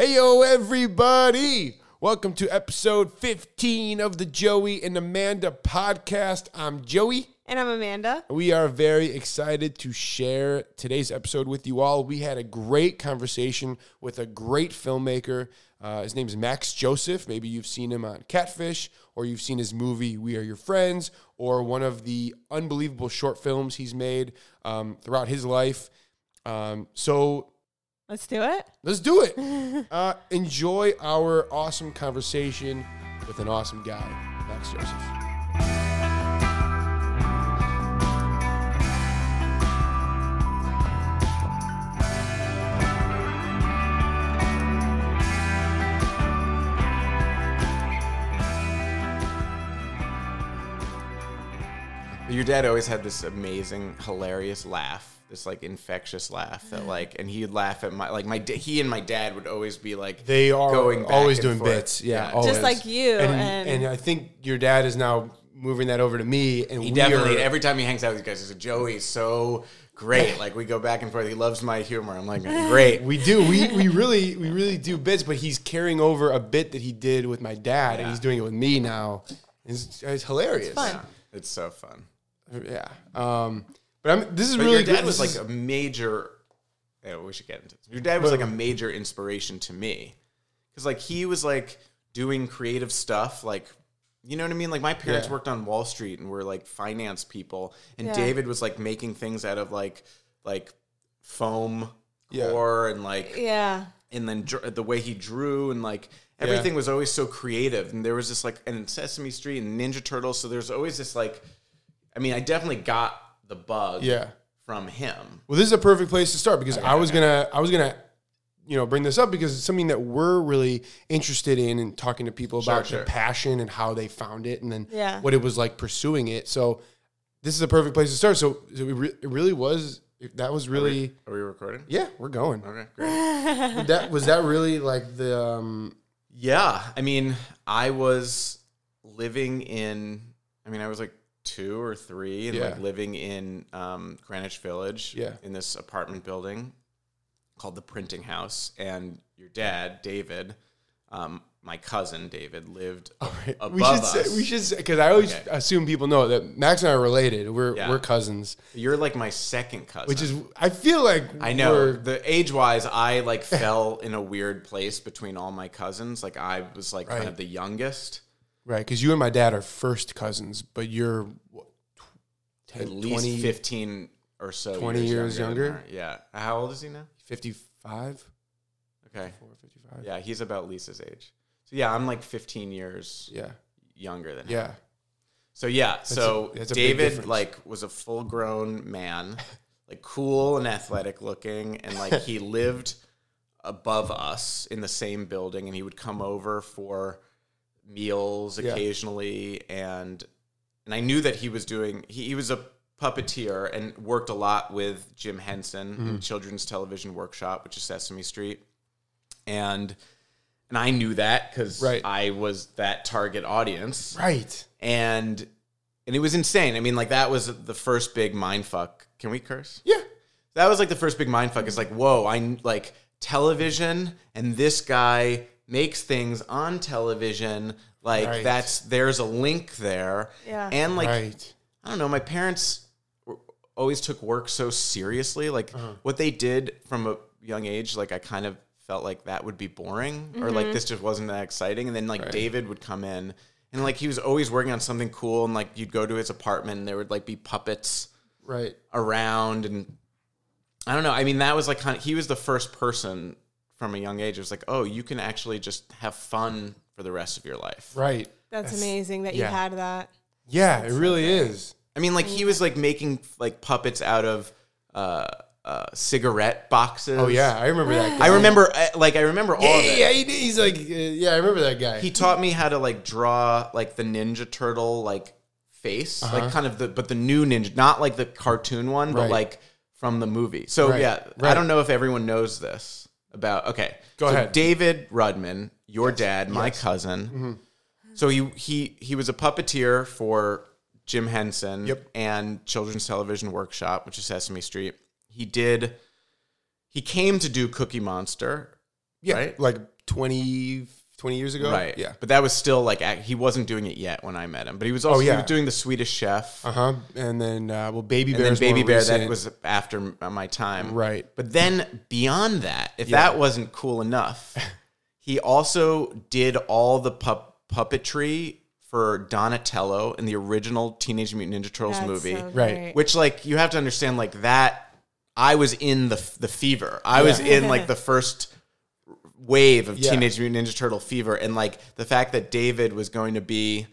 Hey, yo, everybody. Welcome to episode 15 of the Joey and Amanda podcast. I'm Joey. And I'm Amanda. We are very excited to share today's episode with you all. We had a great conversation with a great filmmaker. Uh, his name is Max Joseph. Maybe you've seen him on Catfish, or you've seen his movie We Are Your Friends, or one of the unbelievable short films he's made um, throughout his life. Um, so Let's do it. Let's do it. uh, enjoy our awesome conversation with an awesome guy, Max Joseph. Your dad always had this amazing, hilarious laugh, this like infectious laugh that like, and he'd laugh at my like my da- he and my dad would always be like They are going back always and doing forth. bits. Yeah, Yeah. always. Just like you. And, And, and I think your dad is now moving that over to me. And He we definitely are- every time he hangs out with you guys, he's like Joey's so great. Like we go back and forth. He loves my humor. I'm like great. We do. We we really we really do bits, but he's carrying over a bit that he did with my dad, and he's doing it with me now. It's, it's hilarious. fun. Yeah, it's so fun. Yeah. Um, but I'm, this is But really your dad good. was like a major. Yeah, we should get into this. Your dad was like a major inspiration to me because like he was like doing creative stuff like. You know what I mean? Like my parents Yeah. worked on Wall Street and were like finance people, and Yeah. David was like making things out of like like foam Yeah. core and like yeah. and then dr- the way he drew and like everything was always so creative and there was this like and Sesame Street and Ninja Turtles so there's always this like I mean I definitely got the bug Yeah. from him Well, this is a perfect place to start because I was gonna, I was gonna, you know, bring this up because it's something that we're really interested in and talking to people about sure. their passion and how they found it, and then Yeah. what it was like pursuing it. So, this is a perfect place to start. So, so it, re- it really was. That was really, are we recording yeah, we're going. okay great that was that really like the, um, yeah I mean I was living in I mean I was like two or three and Yeah. like living in um, Greenwich Village Yeah. in this apartment building called the Printing House and your dad David um, my cousin David lived above we should us. say, we should because I always Okay. assume people know that Max and I are related. We're Yeah. we're cousins, You're like my second cousin. which is I feel like I know the age wise, I like fell in a weird place between all my cousins. Like I was like kind of the youngest, Right, because you and my dad are first cousins, but you're what, tw- 10, at least 20, fifteen or so. 20 years than younger? her. Yeah. How old is he now? 55? Okay. 4, 55? Yeah, he's about Lisa's age. So yeah, I'm like fifteen years Yeah. younger than him. Yeah. So yeah, so a- that's a David like was a full grown man, like cool and athletic looking, and like he lived above us in the same building, and he would come over for meals Yeah. occasionally, and and I knew that he was doing. He, he was a puppeteer and worked a lot with Jim Henson Mm-hmm. in Children's Television Workshop, which is Sesame Street, and. And I knew that because Right. I was that target audience Right. and and it was insane. I mean, like that was the first big mind fuck. Can we curse? Yeah. That was like the first big mind fuck. It's like, whoa, I like television, and this guy makes things on television. Like Right. that's there's a link there. Yeah. And like right. I don't know, my parents always took work so seriously. Like Uh-huh. what they did from a young age, like I kind of felt like that would be boring or like this just wasn't that exciting. And then like Right. David would come in and like he was always working on something cool and like you'd go to his apartment and there would like be puppets Right. around and I don't know. I mean, that was like kind of he was the first person from a young age. It was like, oh, you can actually just have fun for the rest of your life. Right. That's amazing that you had that. Yeah, it really is. I mean, like he was like making like puppets out of uh, uh, cigarette boxes. Oh, yeah. I remember that guy. I remember, uh, like, I remember all Yeah, of it. yeah, he, he's like, uh, yeah, I remember that guy. He taught me how to like draw like the Ninja Turtle like face, Uh-huh. like kind of the but the new Ninja, not like the cartoon one, but Right. like from the movie. So Right, yeah, I don't know if everyone knows this about. Okay, Go so ahead. David Rudman, your dad, my yes. Mm-hmm. cousin. So he he he was a puppeteer for Jim Henson Yep. and Children's Television Workshop, which is Sesame Street. He did. He came to do Cookie Monster, Yeah, right? like 20, 20 years ago. Right. Yeah. But that was still like he wasn't doing it yet when I met him. But he was also he yeah. was doing the Swedish Chef. Uh huh. And then uh, well, Baby and Bear. then Baby Bear recent. that was after uh, my time. right. But then beyond that, if Yeah. that wasn't cool enough, he also did all the pup- puppetry for Donatello in the original Teenage Mutant Ninja Turtles That's movie. so Right. Which like you have to understand like that I was in the the fever. I was in like the first wave of Yeah. Teenage Mutant Ninja Turtle fever and like the fact that David was going to be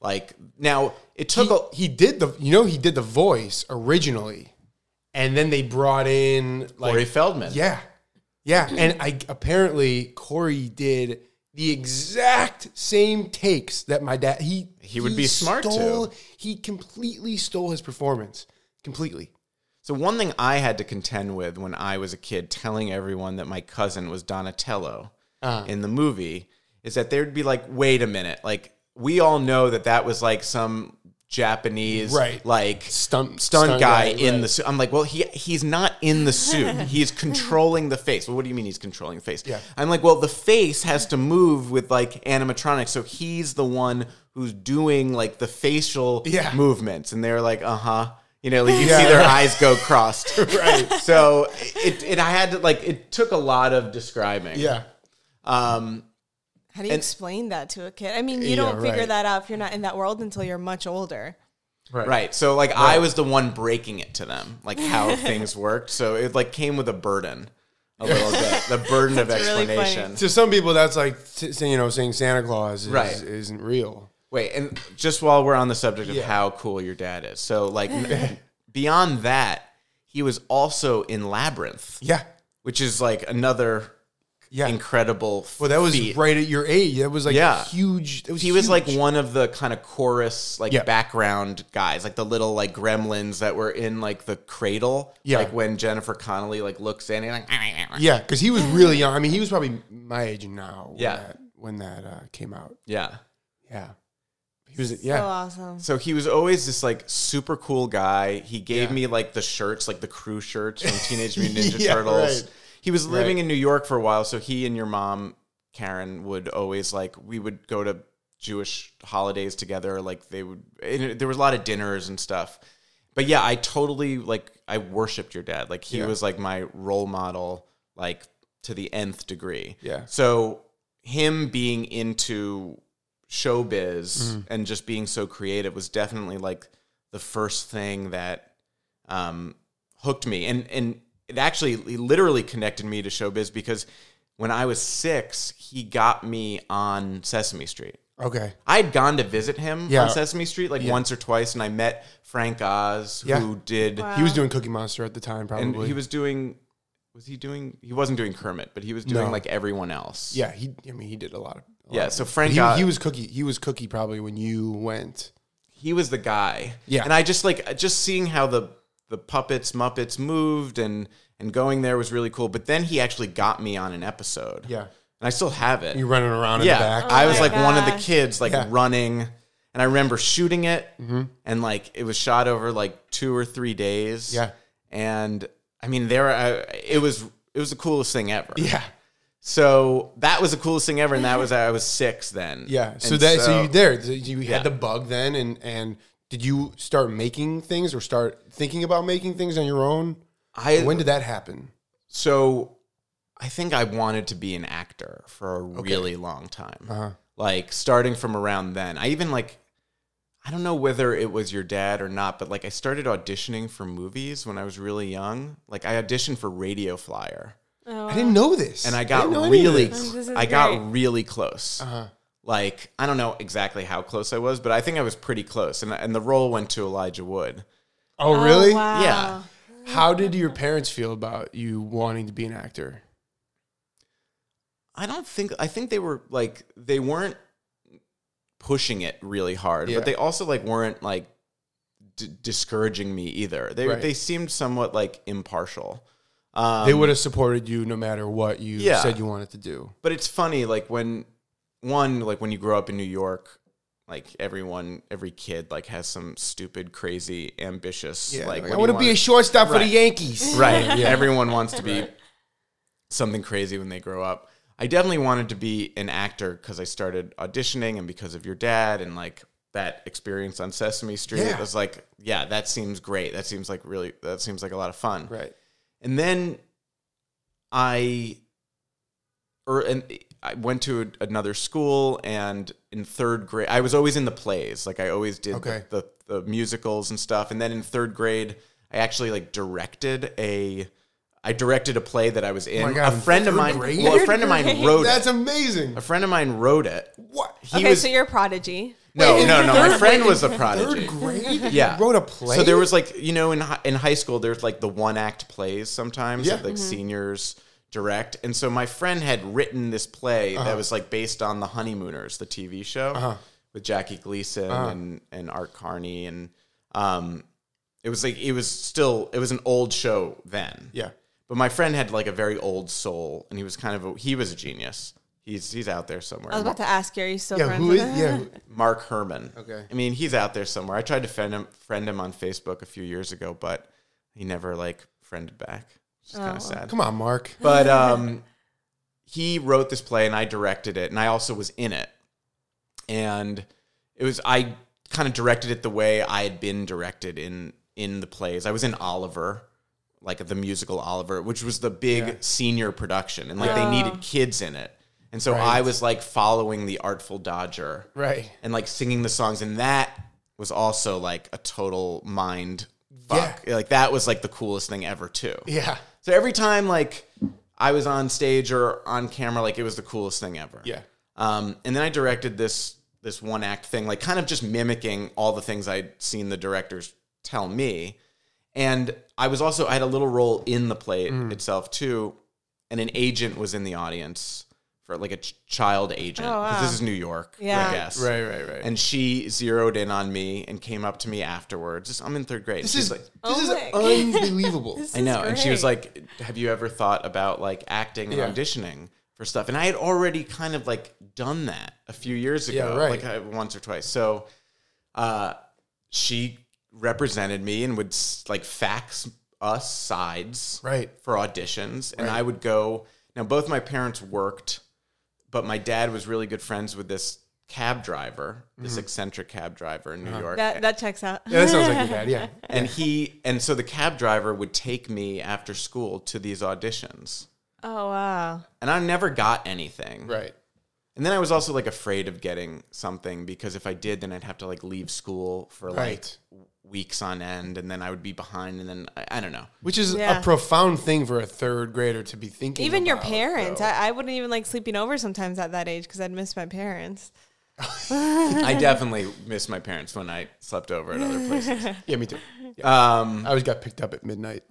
like now it took he, a he did the you know he did the voice originally, and then they brought in like Corey Feldman. yeah, yeah, and I apparently Corey did the exact same takes that my dad he He would be smart stole, to. He completely stole his performance completely. So one thing I had to contend with when I was a kid, telling everyone that my cousin was Donatello Uh. in the movie, is that there'd be like, wait a minute, like we all know that that was like some Japanese Right. like Stunt- stunt, stunt guy, guy, in right. the suit. I'm like, well, he he's not in the suit. he's controlling the face. Well, what do you mean he's controlling the face? Yeah. I'm like, well, the face has to move with like animatronics, so he's the one who's doing like the facial Yeah. movements, and they're like, uh huh. You know, like you Yeah. see their eyes go crossed. Right. So it, it, I had to like, it took a lot of describing. Yeah. Um, How do you And- explain that to a kid? I mean, you Yeah, don't figure right. that out if you're not in that world until you're much older. Right. right. So like, I was the one breaking it to them, like how things worked. So it like came with a burden, a little bit, the burden of That's really explanation. To some people, that's like t- you know saying Santa Claus is, Right. isn't real. Wait, and just while we're on the subject of Yeah. how cool your dad is, so like beyond that, he was also in Labyrinth, Yeah. which is like another Yeah. incredible. well, that was feat. right at your age. That was like Yeah. huge. That was he was like huge. one of the kind of chorus like Yeah. background guys like the little like gremlins that were in like the cradle Yeah. like when jennifer connelly like looks in and like Yeah, because he was really young. I mean, he was probably my age now. When Yeah. that, when that uh, came out. yeah Yeah, he was. So Yeah, awesome. so he was always this like super cool guy he gave Yeah. me like the shirts like the crew shirts from teenage mutant ninja Yeah, turtles right. he was living Right. in new york for a while so he and your mom karen would always like we would go to jewish holidays together like they would and there was a lot of dinners and stuff but yeah i totally like i worshipped your dad like he Yeah. was like my role model like to the nth degree Yeah. so him being into showbiz Mm-hmm. and just being so creative was definitely like the first thing that um, hooked me and and it actually literally connected me to showbiz because when I was six, he got me on Sesame Street. Okay. I'd gone to visit him Yeah. on Sesame Street like Yeah. once or twice, and I met Frank Oz, Yeah. who did, Wow. He was doing Cookie Monster at the time, and probably. he was doing. Was he doing? He wasn't doing Kermit, but he was doing No. like everyone else. Yeah, he. I mean, he did a lot of. A Yeah, so. Frank He, got- he was Cookie. He was Cookie probably when you went. he was the guy. Yeah. And I just like just seeing how the the puppets Muppets moved and and going there was really cool. But then he actually got me on an episode. Yeah. And I still have it. You running around in yeah. the back. I Oh was my like one of the gosh. kids like Yeah. running and I remember shooting it Mm-hmm. and like it was shot over like two or three days. Yeah. And I mean there I, it was it was the coolest thing ever. Yeah. So that was the coolest thing ever and that was I was six then. Yeah. So And that so, you there so you had the bug then and and did you start making things or start thinking about making things on your own? I when did that happen? So I think I wanted to be an actor for a really long time. Uh-huh. Like starting from around then. I even like I don't know whether it was your dad or not, but like I started auditioning for movies when I was really young. Like I auditioned for Radio Flyer. Oh, I didn't know this. And I I got didn't know any of really this. This I got great. really close. Uh-huh. Like I don't know exactly how close I was, but I think I was pretty close. And and the role went to Elijah Wood. Oh really? wow. Yeah. How did your parents feel about you wanting to be an actor? I don't think I think they were like they weren't pushing it really hard, Yeah. but they also like weren't like d- discouraging me either. They Right. they seemed somewhat like impartial. Um, they would have supported you no matter what you Yeah. said you wanted to do. but it's funny like when one like when you grow up in New York, like everyone every kid like has some stupid crazy ambitious like like, I want to be a shortstop for the Yankees. right. Yeah. Everyone wants to be something crazy when they grow up. I definitely wanted to be an actor because I started auditioning and because of your dad and like that experience on Sesame Street. Yeah. I was like, yeah, that seems great. That seems like really, that seems like a lot of fun. Right. And then I, or and I went to a, another school, and in third grade, I was always in the plays. Like I always did Okay. the, the the musicals and stuff. And then in third grade, I actually like directed a. I directed a play that I was oh in. Oh God, a friend of mine, grade? well, a friend of mine wrote That's it. amazing. A friend of mine wrote it. What? He okay, was so you're a prodigy. No, Wait, no, no. My friend was a prodigy. Third grade? Yeah. You wrote a play? So there was like you know in hi- in high school there's like the one act plays sometimes Yeah. that like seniors direct, and so my friend had written this play Uh-huh. that was like based on the Honeymooners, the TV show with Jackie Gleason Uh-huh. and and Art Carney, and um, it was like it was still it was an old show then. Yeah. But my friend had like a very old soul, and he was kind of a, he was a genius. He's he's out there somewhere. I was about to ask you, are you still Yeah, friends who with is him? yeah. who- Mark Herman. Okay. I mean, he's out there somewhere. I tried to friend him, friend him on Facebook a few years ago, but he never like friended back. It's is kind Oh, of well. sad. Come on, Mark. But um, he wrote this play, and I directed it, and I also was in it. And it was I kind of directed it the way I had been directed in in the plays. I was in Oliver, like the musical Oliver, which was the big Yeah. senior production, and like Oh. they needed kids in it. And so Right. I was like following the Artful Dodger Right. and like singing the songs and that was also like a total mind fuck like that was like the coolest thing ever too Yeah. so every time like i was on stage or on camera like it was the coolest thing ever Yeah. um, and then i directed this this one act thing like kind of just mimicking all the things i'd seen the directors tell me and i was also i had a little role in the play itself too and an agent was in the audience for like a ch- child agent Oh, because wow. this is new york Yeah. i guess Right, right, right. and she zeroed in on me and came up to me afterwards. Just- I'm in third grade. this She's is like, this Oh is unbelievable. This I is know. And she was like, Have you ever thought about like acting and auditioning for stuff? And I had already kind of like done that a few years ago, Yeah, right. like I, once or twice. So uh, she represented me and would like fax us sides Right. for auditions. And Right. I would go. Now, both my parents worked, but my dad was really good friends with this cab driver, this mm-hmm. eccentric cab driver in New uh-huh. York. that that checks out. Yeah, that sounds like your dad. Yeah. and he and so the cab driver would take me after school to these auditions oh wow. and i never got anything Right. and then i was also like afraid of getting something because if i did then i'd have to like leave school for like Right. Weeks on end and then i would be behind and then i, I don't know Which is Yeah. a profound thing for a third grader to be thinking. Even your parents. I, I wouldn't even like sleeping over sometimes at that age because I'd miss my parents. i definitely miss my parents when i slept over at other places yeah, me too. Yeah. um I always got picked up at midnight.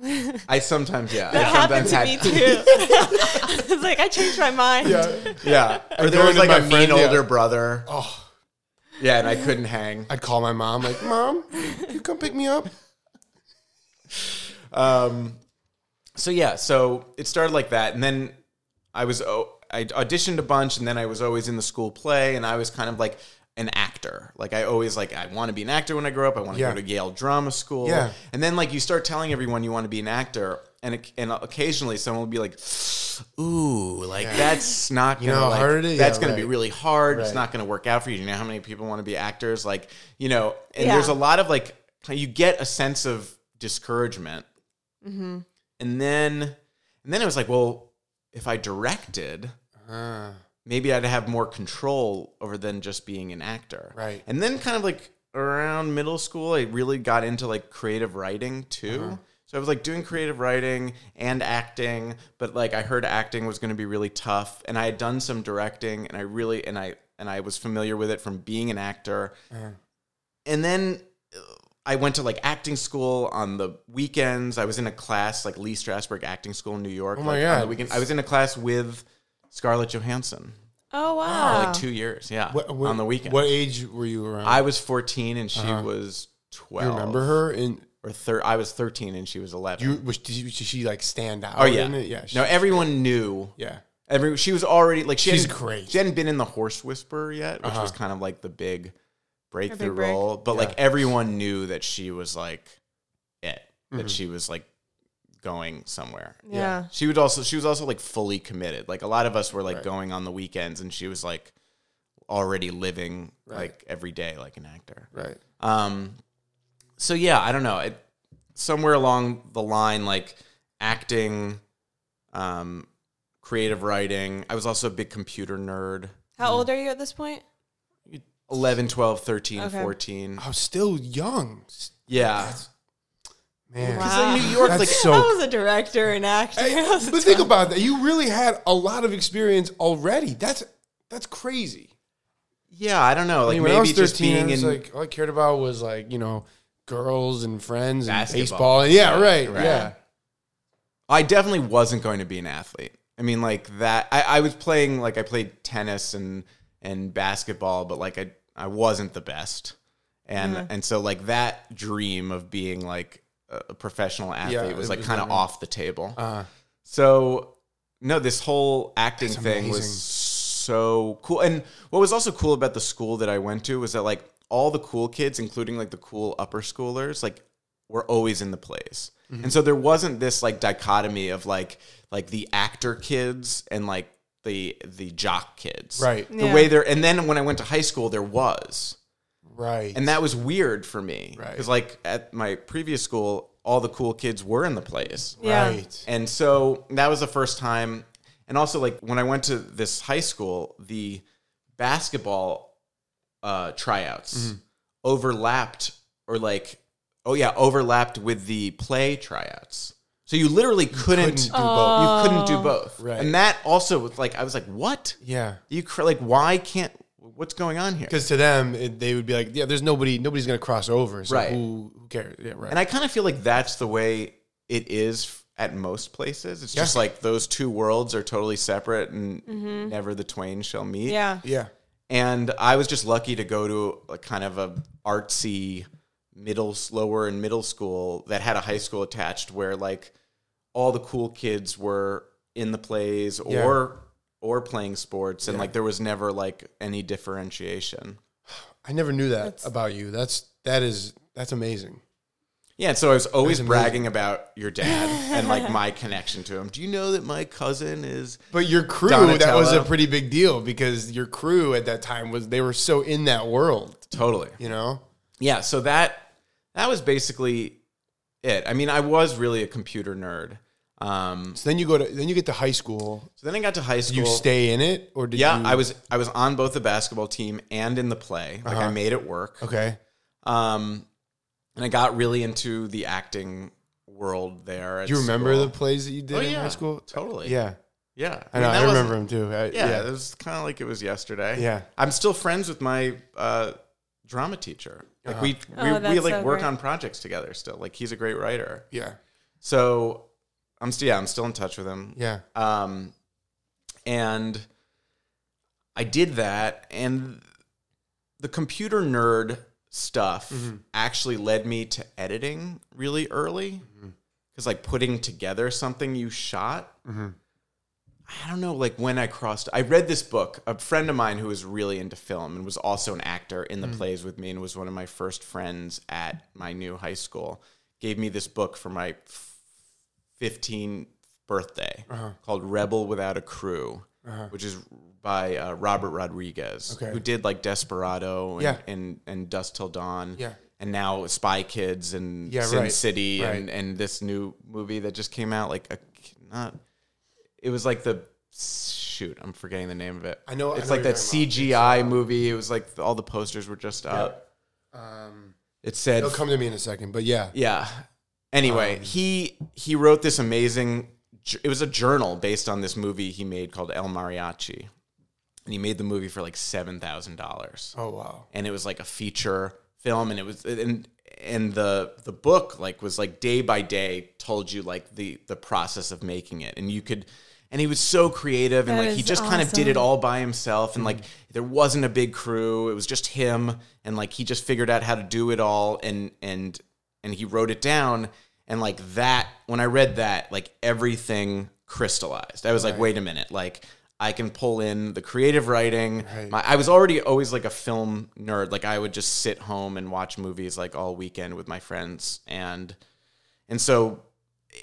i sometimes yeah That I happened sometimes to me had- too. it's like I changed my mind. Yeah. yeah or there was like a mean friend, yeah. older brother Oh, yeah and i couldn't hang I'd call my mom like, "Mom, you come pick me up." Um, so yeah, so it started like that, and then I was oh, I auditioned a bunch, and then I was always in the school play, and I was kind of like an actor. Like I always like I want to be an actor when I grow up. I want to Yeah. go to Yale Drama School. Yeah. and then like you start telling everyone you want to be an actor, and and occasionally someone will be like, "Ooh, like that's not You gonna know how like, hard it is? that's Yeah, gonna be really hard. It's not gonna work out for you. You know how many people want to be actors? Like you know, and Yeah. there's a lot of like you get a sense of discouragement Mm-hmm. and then and then it was like well if i directed Ah, maybe i'd have more control over than just being an actor Right. and then kind of like around middle school i really got into like creative writing too Uh-huh. So i was like doing creative writing and acting but like i heard acting was going to be really tough and i had done some directing and i really and i and i was familiar with it from being an actor Uh-huh. and then uh, I went to like acting school on the weekends. I was in a class like Lee Strasberg Acting School in New York. Oh my like, God. weekend. I was in a class with Scarlett Johansson Oh for wow. like two years. Yeah, what, what, on the weekend. What age were you around? I was 14 and she Uh-huh. was 12. you remember her? And Or thir- I was 13 and she was 11. you was did, you, did she like stand out? oh yeah, in it? yeah. She, no, everyone knew. yeah. Every she was already like she She's hadn't- great. She hadn't been in the Horse Whisperer yet, which Uh-huh. was kind of like the big breakthrough break. role. But Yeah. like everyone knew that she was like it. That Mhm. she was like going somewhere. Yeah. She would also she was also like fully committed. Like a lot of us were like going on the weekends and she was like already living like every day like an actor. Right. Um so yeah, I don't know. It somewhere along the line like acting um creative writing. I was also a big computer nerd. How old are you at this point? 11, 12, 13, Okay. 14. I was still young. Yeah. Man. Wow. Because like New York, That's like so I was a director and actor. Hey, I was a but think about that. You really had a lot of experience already. That's that's crazy. yeah, I don't know. I Like mean, when I maybe was just 13, being I was in like all I cared about was like, you know, girls and friends and Basketball. baseball. And yeah, right. Right. Yeah. I definitely wasn't going to be an athlete. I mean, like that. I, I was playing like I played tennis and and basketball, but like I I wasn't the best, and and so like that dream of being like a a professional athlete Yeah, was it like was kind of never- off the table. Uh, So no, this whole acting That's thing was so cool. And what was also cool about the school that I went to was that like all the cool kids, including like the cool upper schoolers, like were always in the plays. Mm-hmm. And so there wasn't this like dichotomy of like like the actor kids and like the the jock kids. Right. The Yeah. way there and then when I went to high school there was. right. And that was weird for me. Right. Because like at my previous school, all the cool kids were in the plays. Yeah. Right. And so that was the first time. And also, like when I went to this high school, the basketball uh, tryouts Mm-hmm. overlapped, or like, oh yeah, overlapped with the play tryouts. So you literally couldn't, couldn't do both. You couldn't do both. Right. And that also was like, I was like, what? Yeah. You cr- like, why can't? What's going on here? Because to them, it, they would be like, yeah, there's nobody, nobody's gonna cross over. So Right. who, who cares? Yeah, right. And I kind of feel like that's the way it is f- at most places. It's just like those two worlds are totally separate and never the twain shall meet. Yeah. yeah. And I was just lucky to go to a kind of a artsy middle, lower and middle school that had a high school attached where like all the cool kids were in the plays Yeah. or or playing sports and Yeah. like there was never like any differentiation. I never knew that That's- about you. That's that is that's amazing. Yeah, and so I was always That's amazing. bragging about your dad and like my connection to him. Do you know that my cousin is But your crew, that was a pretty big deal because your crew at that time was they were so in that world, totally? you know? Yeah, so that that was basically it. I mean, I was really a computer nerd. Um, So then you go to then you get to high school. so then I got to high Did school. you stay in it or did yeah, you I was I was on both the basketball team and in the play. Like I Uh-huh. made it work. Okay. Um, and I got really into the acting world there. Do you remember school. the plays that you did Oh, in yeah, high school? totally. Yeah. Yeah, I know, mean, I remember them too. I- Yeah, yeah. it was kind of like it was yesterday. Yeah. I'm still friends with my uh, drama teacher. Like Uh-huh. we Oh, we, we like so work great. on projects together still. Like he's a great writer. Yeah. So I'm still yeah, I'm still in touch with him. Yeah. Um, and I did that, and the computer nerd stuff Mm-hmm. actually led me to editing really early. Mm-hmm. Because like putting together something you shot, Mm-hmm. I don't know, like when I crossed, I read this book. A friend of mine who was really into film and was also an actor in the Mm. plays with me and was one of my first friends at my new high school gave me this book for my f- 15th birthday Uh-huh. called Rebel Without a Crew, Uh-huh. which is by uh, Robert Rodriguez, Okay. who did like Desperado and, Yeah. and, and Dusk Till Dawn. Yeah. And now Spy Kids and Yeah, Sin right. City Right. and, and this new movie that just came out, like a not it was like the shoot i'm forgetting the name of it I know- I it's know like that cgi movie it was like all the posters were just up Um, it said it'll come to me in a second, but yeah. yeah anyway Um, he he wrote this amazing it was a journal based on this movie he made called el mariachi and he made the movie for like $7000 Oh wow. and it was like a feature film and it was and and the the book like was like day by day told you like the the process of making it. And you could and he was so creative and That like he is just kind of did it all by himself and mm. like there wasn't a big crew. It was just him and like he just figured out how to do it all and and and he wrote it down. And like that when i read that like everything crystallized. I was like wait a minute. Like I can pull in the creative writing. Right. My, I was already always like a film nerd. Like I would just sit home and watch movies like all weekend with my friends, and and so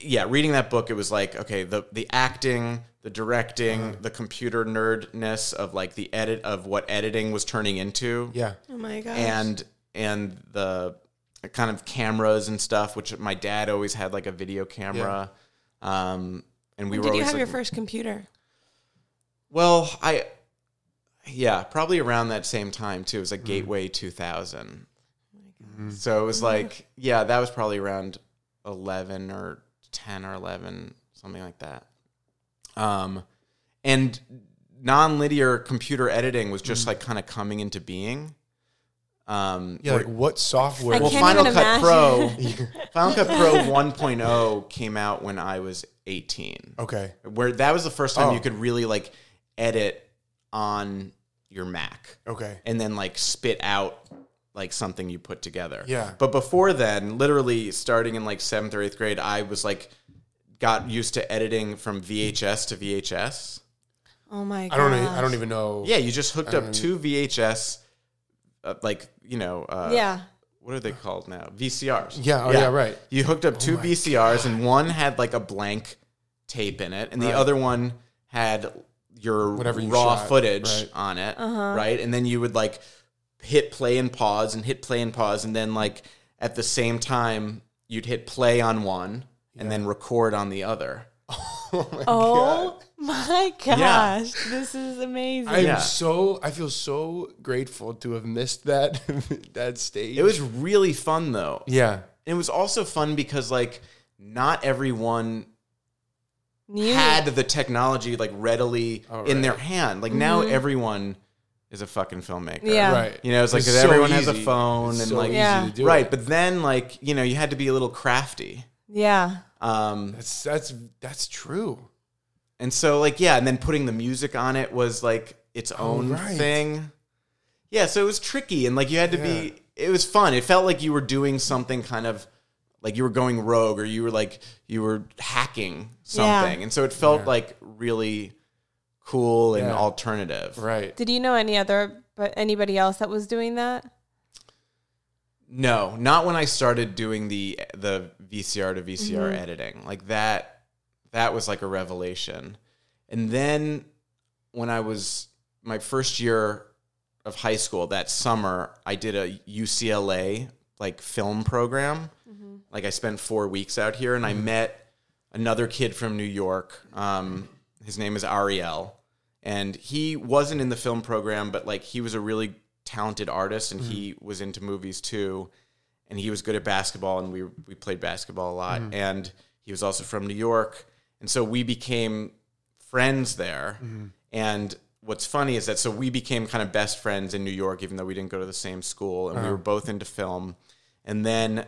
yeah, reading that book, it was like okay, the the acting, the directing, Uh-huh. the computer nerdness of like the edit of what editing was turning into, Yeah. Oh my gosh. and and the kind of cameras and stuff, which my dad always had like a video camera. Um, and we when were did you always have like, your first computer? Well, I yeah, probably around that same time too. It was like Mm-hmm. Gateway 2000. So it was like yeah, that was probably around 11 or 10 or 11, something like that. Um and non-linear computer editing was just like kind of coming into being. Um Mm. Yeah. where- Like what software? I well, can't Final even Cut Pro. Final Cut Pro 1.0 came out when I was 18 okay. where that was the first time Oh. you could really like edit on your Mac Okay. and then like spit out like something you put together. Yeah. But before then, literally starting in like seventh or eighth grade, I was like got used to editing from VHS to VHS. Oh my god. I don't. I don't even know. Yeah, you just hooked up two VHS, uh, like you know, uh, Yeah. what are they called now? VCRs. Yeah, oh, yeah, right. You hooked up two my VCRs, and one had like a blank tape in it, and Right. the other one had your Whatever you raw shot, footage right. on it, Uh-huh. right? And then you would like hit play and pause, and hit play and pause, and then like at the same time you'd hit play on one, and then record on the other. Oh my Oh my gosh. Yeah. This is amazing. I'm Yeah. so. I feel so grateful to have missed that that stage. It was really fun though. Yeah. It was also fun because like not everyone You- had the technology like readily Oh, in their hand. Like now everyone is a fucking filmmaker. Yeah. Right. You know, it's like It's 'cause so everyone has a phone It's and so like easy Yeah. to do right, it. but then like, you know, you had to be a little crafty. Yeah. Um That's that's that's true. and so like yeah, and then putting the music on it was like its own Oh, right. thing. Yeah, so it was tricky and like you had to be it was fun. It felt like you were doing something kind of like you were going rogue or you were like you were hacking something. And so it felt like really cool and alternative. Right. Did you know any other but anybody else that was doing that? No, not when I started doing the the VCR to VCR Mm-hmm. editing. Like that that was like a revelation. And then when I was my first year of high school that summer, I did a UCLA like film program. Mm-hmm. Like I spent 4 weeks out here and I met another kid from New York. Um, his name is Ariel. And he wasn't in the film program but like he was a really talented artist and he was into movies too. And he was good at basketball and we we played basketball a lot. And he was also from New York. And so we became friends there. And what's funny is that so we became kind of best friends in New York even though we didn't go to the same school and we were both into film. And then he,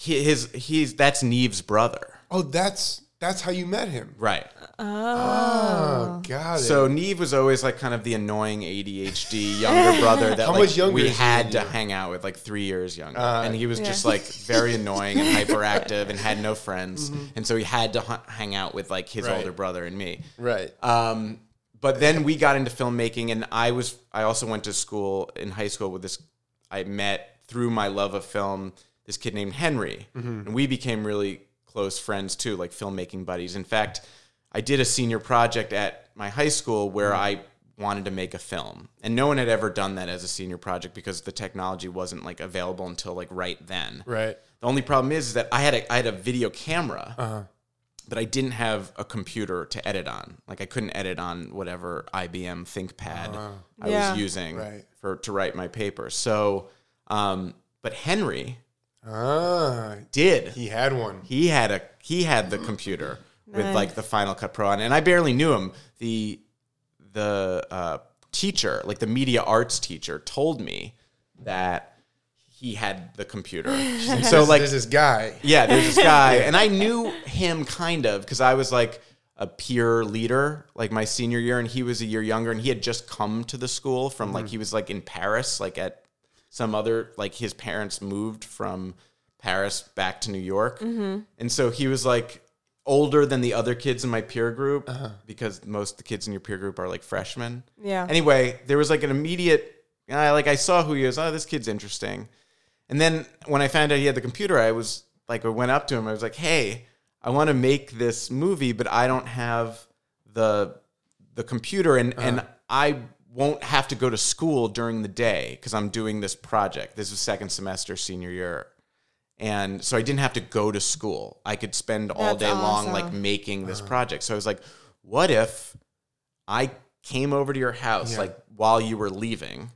his he's that's Nev's brother Oh, that's that's how you met him. right Oh, got it. So Neve was always like kind of the annoying ADHD younger brother that How like, much younger we is he had than to you? hang out with, like three years younger, Uh, and he was Yeah. just like very annoying and hyperactive and had no friends, Mm-hmm. and so he had to hu- hang out with like his Right. older brother and me. right. Um, but then we got into filmmaking, and I was I also went to school in high school with this. I met through my love of film this kid named Henry, and we became really close friends too, like filmmaking buddies. In fact, I did a senior project at my high school where I wanted to make a film, and no one had ever done that as a senior project because the technology wasn't like available until like right then. right. The only problem is, is that I had a I had a video camera, Uh-huh. but I didn't have a computer to edit on. Like I couldn't edit on whatever IBM ThinkPad I Yeah. was using Right. for to write my paper. So, um, but Henry Ah, did. he had one. He had a he had the computer with like the Final Cut Pro on, and I barely knew him. The the uh, teacher, like the media arts teacher, told me that he had the computer, and so like There's this guy. yeah, there's this guy, and I knew him kind of because I was like a peer leader, like my senior year, and he was a year younger, and he had just come to the school from like he was like in Paris, like at some other like his parents moved from Paris back to New York, mm-hmm. and so he was like older than the other kids in my peer group uh-huh. because most of the kids in your peer group are like freshmen. Yeah. Anyway, there was like an immediate, I like I saw who he was. Oh, this kid's interesting. And then when I found out he had the computer, I was like I went up to him. I was like, "Hey, I want to make this movie, but I don't have the the computer, and uh-huh. and I won't have to go to school during the day because I'm doing this project. This is second semester, senior year." And so I didn't have to go to school. I could spend all That's day long like making this uh-huh. project. So I was like, what if I came over to your house Yeah. like while you were leaving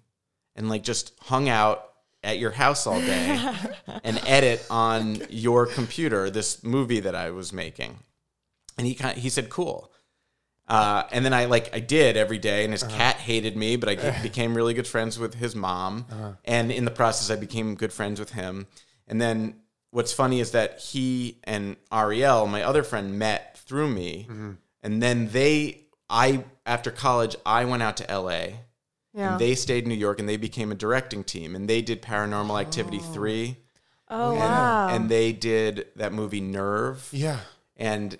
and like just hung out at your house all day and edit on your computer this movie that I was making. And he kind of, he said cool. Uh, and then I like I did every day, and his uh-huh. cat hated me, but I ge- became really good friends with his mom, uh-huh. and in the process, I became good friends with him. And then what's funny is that he and Ariel, my other friend, met through me, mm-hmm. and then they, I after college, I went out to L.A. Yeah. And they stayed in New York, and they became a directing team, and they did Paranormal Activity oh. three, oh and, wow. and they did that movie Nerve, Yeah. and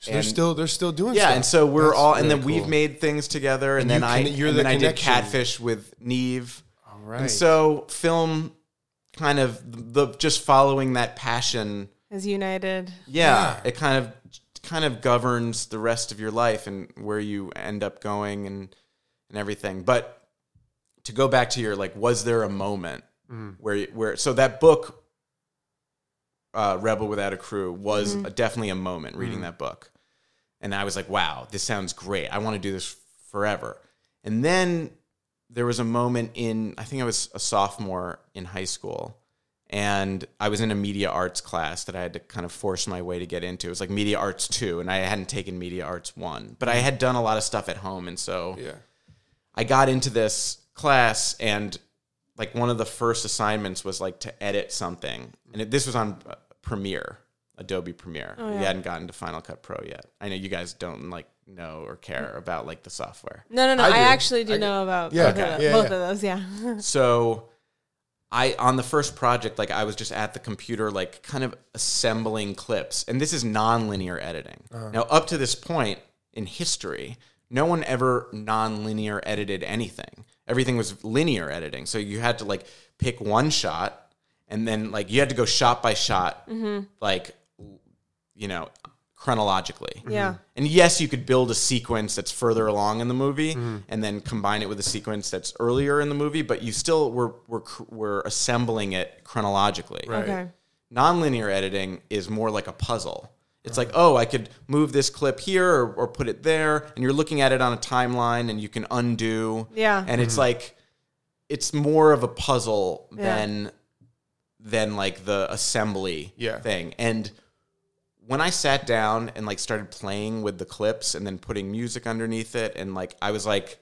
So they're still they're still doing yeah, stuff. and so we're That's all, and really then we've cool. made things together, and, And then you I, conne- you're and the then I did connection. Catfish with Nev, all right. and so film, kind of the just following that passion, is united. yeah, Yeah. it kind of kind of governs the rest of your life and where you end up going and and everything. But to go back to your like, was there a moment Mm. where where so that book, uh, Rebel Without a Crew, was a, definitely a moment reading that book, and I was like, wow, this sounds great. I want to do this forever. And then there was a moment in I think I was a sophomore in high school. And I was in a media arts class that I had to kind of force my way to get into. It was like media arts two, and I hadn't taken media arts one, but I had done a lot of stuff at home, and so yeah. I got into this class and like one of the first assignments was like to edit something. And it, this was on uh, Premiere, Adobe Premiere. Oh, We hadn't gotten to Final Cut Pro yet. I know you guys don't like know or care about like the software. No, no, no. I I, do. actually do I do. know about Yeah, both, okay. of, Yeah, both yeah. of those. Yeah. So I on the first project like I was just at the computer like kind of assembling clips. And this is non-linear editing. Uh-huh. Now up to this point in history, no one ever non-linear edited anything. Everything was linear editing. So you had to like pick one shot and then like you had to go shot by shot mm-hmm. like you know chronologically. Yeah. Mm-hmm. And yes, you could build a sequence that's further along in the movie mm-hmm. and then combine it with a sequence that's earlier in the movie, but you still were were were assembling it chronologically. Right. Okay. Nonlinear editing is more like a puzzle. It's like, oh, I could move this clip here or, or put it there, and you're looking at it on a timeline, and you can undo. Yeah. And it's like, it's more of a puzzle Yeah. than than like the assembly Yeah. thing. And when I sat down and like started playing with the clips and then putting music underneath it, and like I was like,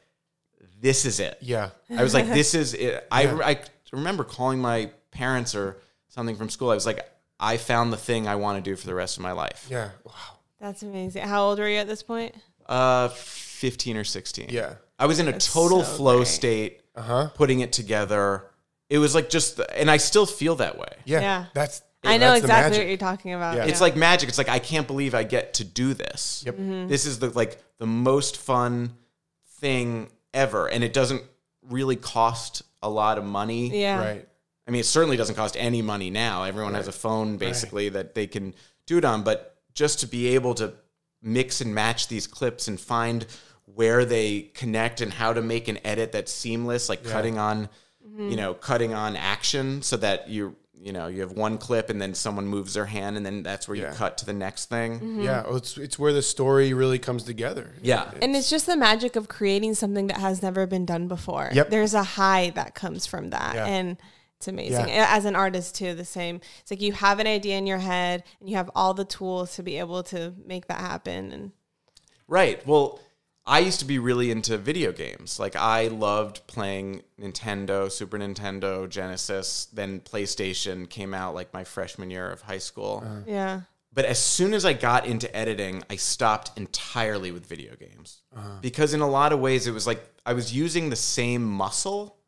this is it. Yeah. I was like, this is it. I, Yeah. I remember calling my parents or something from school. I was like, I found the thing I want to do for the rest of my life. Yeah. Wow. That's amazing. How old were you at this point? Uh, 15 or 16. Yeah. I was in a That's total so flow great. state, Uh huh. putting it together. It was like just, and I still feel that way. Yeah. Yeah. That's. I know that's the exactly magic. what you're talking about. Yeah. It's like magic. It's like I can't believe I get to do this. Yep. Mm-hmm. This is the like the most fun thing ever, and it doesn't really cost a lot of money. yeah. Right. I mean, it certainly doesn't cost any money now. Everyone has a phone basically that they can do it on. But just to be able to mix and match these clips and find where they connect and how to make an edit that's seamless, like cutting on, Mm-hmm. you know, cutting on action so that you, you know, you have one clip and then someone moves their hand and then that's where Yeah. you cut to the next thing. Mm-hmm. Yeah. Well, it's it's where the story really comes together. Yeah. And it's just the magic of creating something that has never been done before. Yep. There's a high that comes from that. Yeah. And it's amazing. Yeah. As an artist, too, the same. It's like you have an idea in your head and you have all the tools to be able to make that happen. And Right. Well, I used to be really into video games. Like I loved playing Nintendo, Super Nintendo, Genesis, then PlayStation came out like my freshman year of high school. Uh-huh. yeah. But as soon as I got into editing, I stopped entirely with video games. Uh-huh. Because in a lot of ways it was like I was using the same muscle.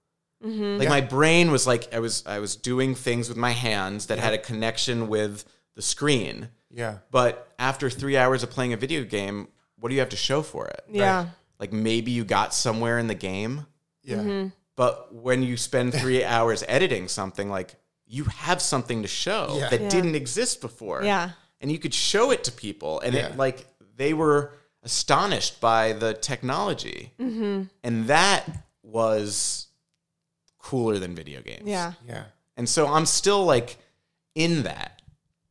Mm-hmm. Like my brain was like I was I was doing things with my hands that had a connection with the screen. Yeah. But after three hours of playing a video game, what do you have to show for it? Yeah. Like maybe you got somewhere in the game, Yeah. Mm-hmm. but when you spend three hours editing something, like you have something to show Yeah. that Yeah. didn't exist before. Yeah. And you could show it to people and Yeah. it like they were astonished by the technology. Mm-hmm. And that was cooler than video games. Yeah. Yeah. And so I'm still like in that.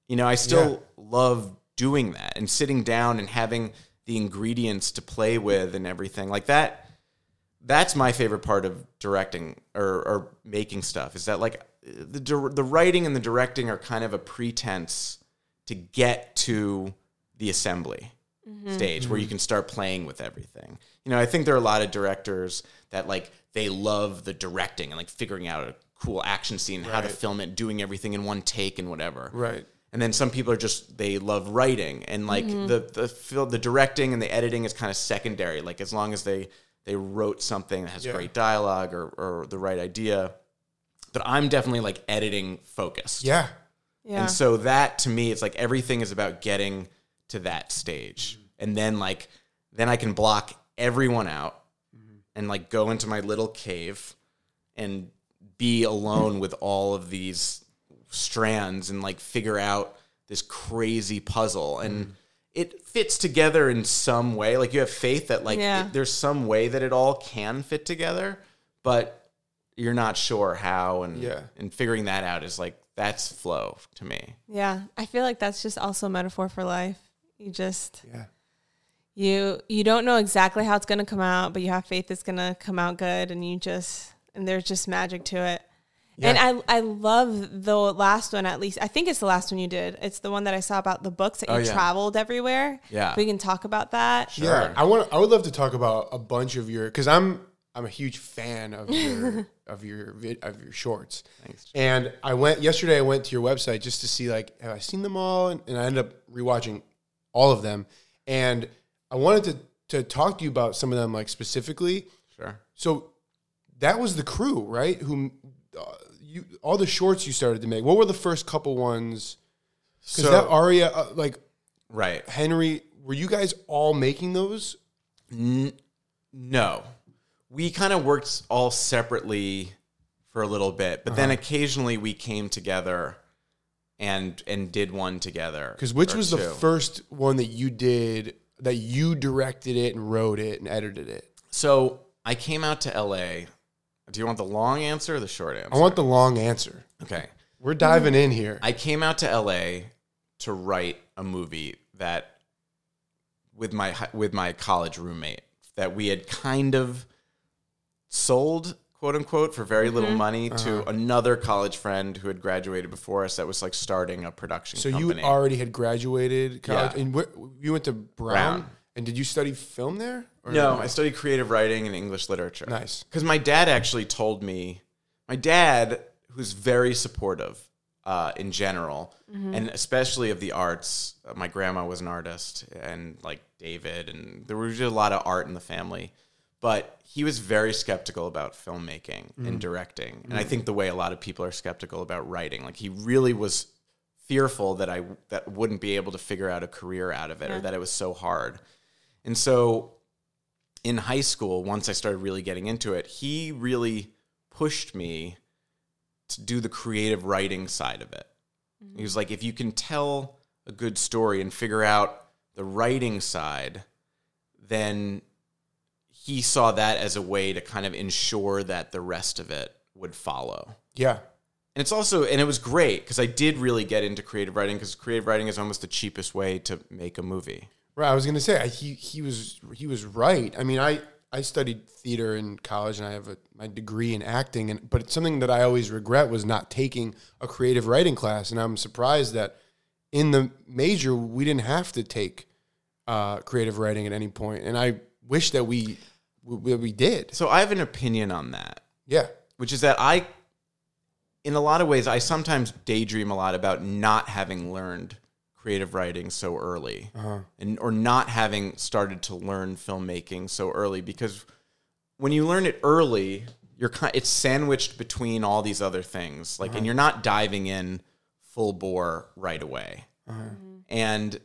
You know, I still love doing that and sitting down and having the ingredients to play with and everything like that. That's my favorite part of directing or, or making stuff is that like the the writing and the directing are kind of a pretense to get to the assembly mm-hmm. stage where you mm-hmm. can start playing with everything. You know, I think there are a lot of directors that like they love the directing and like figuring out a cool action scene, how to film it, doing everything in one take and whatever. Right. And then some people are just they love writing and like mm-hmm. the the fil- the directing and the editing is kind of secondary. Like as long as they they wrote something that has Yeah. great dialogue or or the right idea. But I'm definitely like editing focused. Yeah. Yeah. And so that to me, it's like everything is about getting to that stage. Mm-hmm. And then like then I can block everyone out mm-hmm. and like go into my little cave and be alone with all of these strands and like figure out this crazy puzzle and it fits together in some way like you have faith that like Yeah. it- there's some way that it all can fit together but you're not sure how and Yeah. and figuring that out is like that's flow to me yeah. I feel like that's just also a metaphor for life. You just Yeah. you you don't know exactly how it's gonna come out, but you have faith it's gonna come out good, and you just and there's just magic to it. And I I love the last one at least. I think it's the last one you did. It's the one that I saw about the books that you Oh, yeah. traveled everywhere. Yeah. we can talk about that. Yeah, I want. I would love to talk about a bunch of your because I'm I'm a huge fan of your of your vid, of your shorts. Thanks. And I went yesterday. I went to your website just to see like have I seen them all, and, and I ended up rewatching all of them. And I wanted to to talk to you about some of them like specifically. sure So that was the crew, right? Who uh, you all the shorts you started to make. What were the first couple ones? Because So- that Aria, uh, like right Henry, were you guys all making those? N- no. We kind of worked all separately for a little bit, but Uh-huh. then occasionally we came together and and did one together. Because which was the first one that you did that you directed it and wrote it and edited it? So I came out to LA. Do you want the long answer or the short answer? I want the long answer. Okay. We're diving in here. I came out to LA to write a movie that with my with my college roommate that we had kind of sold quote unquote for very little money to Uh-huh. another college friend who had graduated before us that was like starting a production so company. you already had graduated college, Yeah. and where, you went to Brown, Brown. and did you study film there? Or no, I studied creative writing and English literature. Nice. Because my dad actually told me, my dad, who's very supportive uh, in general, and especially of the arts. Uh, my grandma was an artist, and like David, and there was just a lot of art in the family. But he was very skeptical about filmmaking and directing, and I think the way a lot of people are skeptical about writing. Like he really was fearful that I that wouldn't be able to figure out a career out of it, Yeah. or that it was so hard. And so in high school, once I started really getting into it, he really pushed me to do the creative writing side of it. He was like, if you can tell a good story and figure out the writing side, then he saw that as a way to kind of ensure that the rest of it would follow. Yeah. And it's also, and it was great because I did really get into creative writing because creative writing is almost the cheapest way to make a movie. Right. I was gonna say I, he he was he was right. I mean, I I studied theater in college and I have a, my degree in acting, and but it's something that I always regret was not taking a creative writing class, and I'm surprised that in the major we didn't have to take uh, creative writing at any point, and I wish that we we, we did. So I have an opinion on that. Yeah. which is that I, in a lot of ways, I sometimes daydream a lot about not having learned creative writing so early, Uh-huh. and or not having started to learn filmmaking so early because when you learn it early, you're kind it's sandwiched between all these other things, like, and uh-huh. you're not diving in full bore right away, uh-huh. mm-hmm. and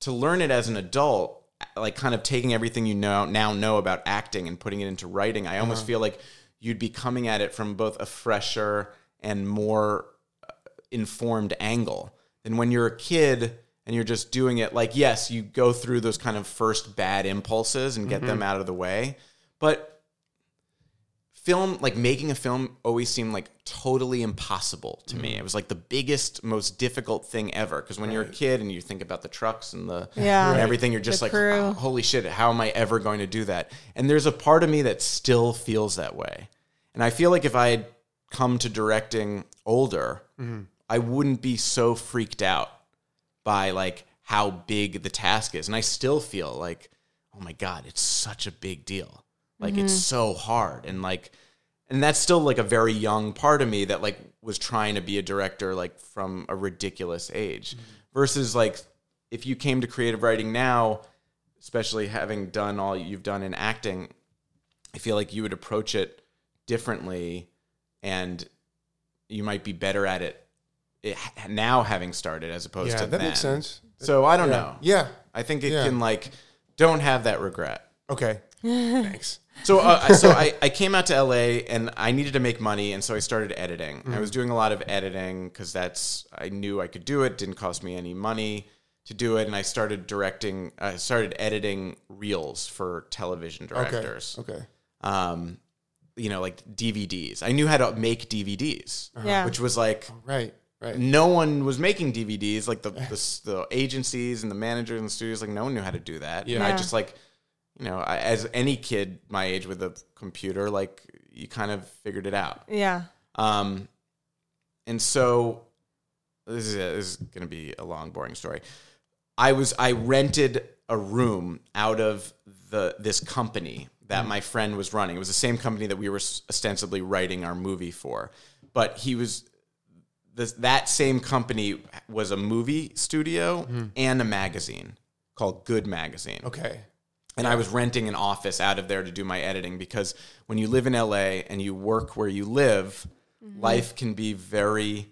to learn it as an adult like kind of taking everything you know now know about acting and putting it into writing i almost uh-huh. feel like you'd be coming at it from both a fresher and more uh, informed angle than when you're a kid and you're just doing it like yes you go through those kind of first bad impulses and get them mm-hmm. out of the way. But film like making a film always seemed like totally impossible to me. Mm-hmm. It was like the biggest most difficult thing ever. Because when you're a kid and you think about the trucks and the Yeah. and Right. everything you're just The like "Oh, holy shit how am i ever going to do that? And there's a part of me that still feels that way. And i feel like if i had come to directing older mm-hmm. I wouldn't be so freaked out by like how big the task is. And i still feel like oh my god it's such a big deal. Like it's mm-hmm. so hard. And like and that's still like a very young part of me that like was trying to be a director like from a ridiculous age. Mm-hmm. Versus like if you came to creative writing now especially having done all you've done in acting i feel like you would approach it differently and you might be better at it, it now having started as opposed Yeah, to that then. makes sense. so i don't Yeah. know Yeah. i think it Yeah. can like don't have that regret Okay. Thanks. so, uh, so I, I came out to LA and I needed to make money, and so I started editing. I was doing a lot of editing because that's I knew I could do it. Didn't cost me any money to do it, and I started directing. I started editing reels for television Okay. directors. Okay. Um, you know, like DVDs. I knew how to make DVDs, Yeah. which was like Right. Right. no one was making DVDs. Like the, the the agencies and the managers and the studios, like no one knew how to do that. Yeah. And I just like, you know, I, as any kid my age with a computer, like you kind of figured it out. Yeah. Um, and so this is this is gonna be a long, boring story. I was I rented a room out of the this company that my friend was running. It was the same company that we were ostensibly writing our movie for, but he was this that same company was a movie studio mm-hmm. and a magazine called Good Magazine Okay. and I was renting an office out of there to do my editing because when you live in LA and you work where you live, mm-hmm. life can be very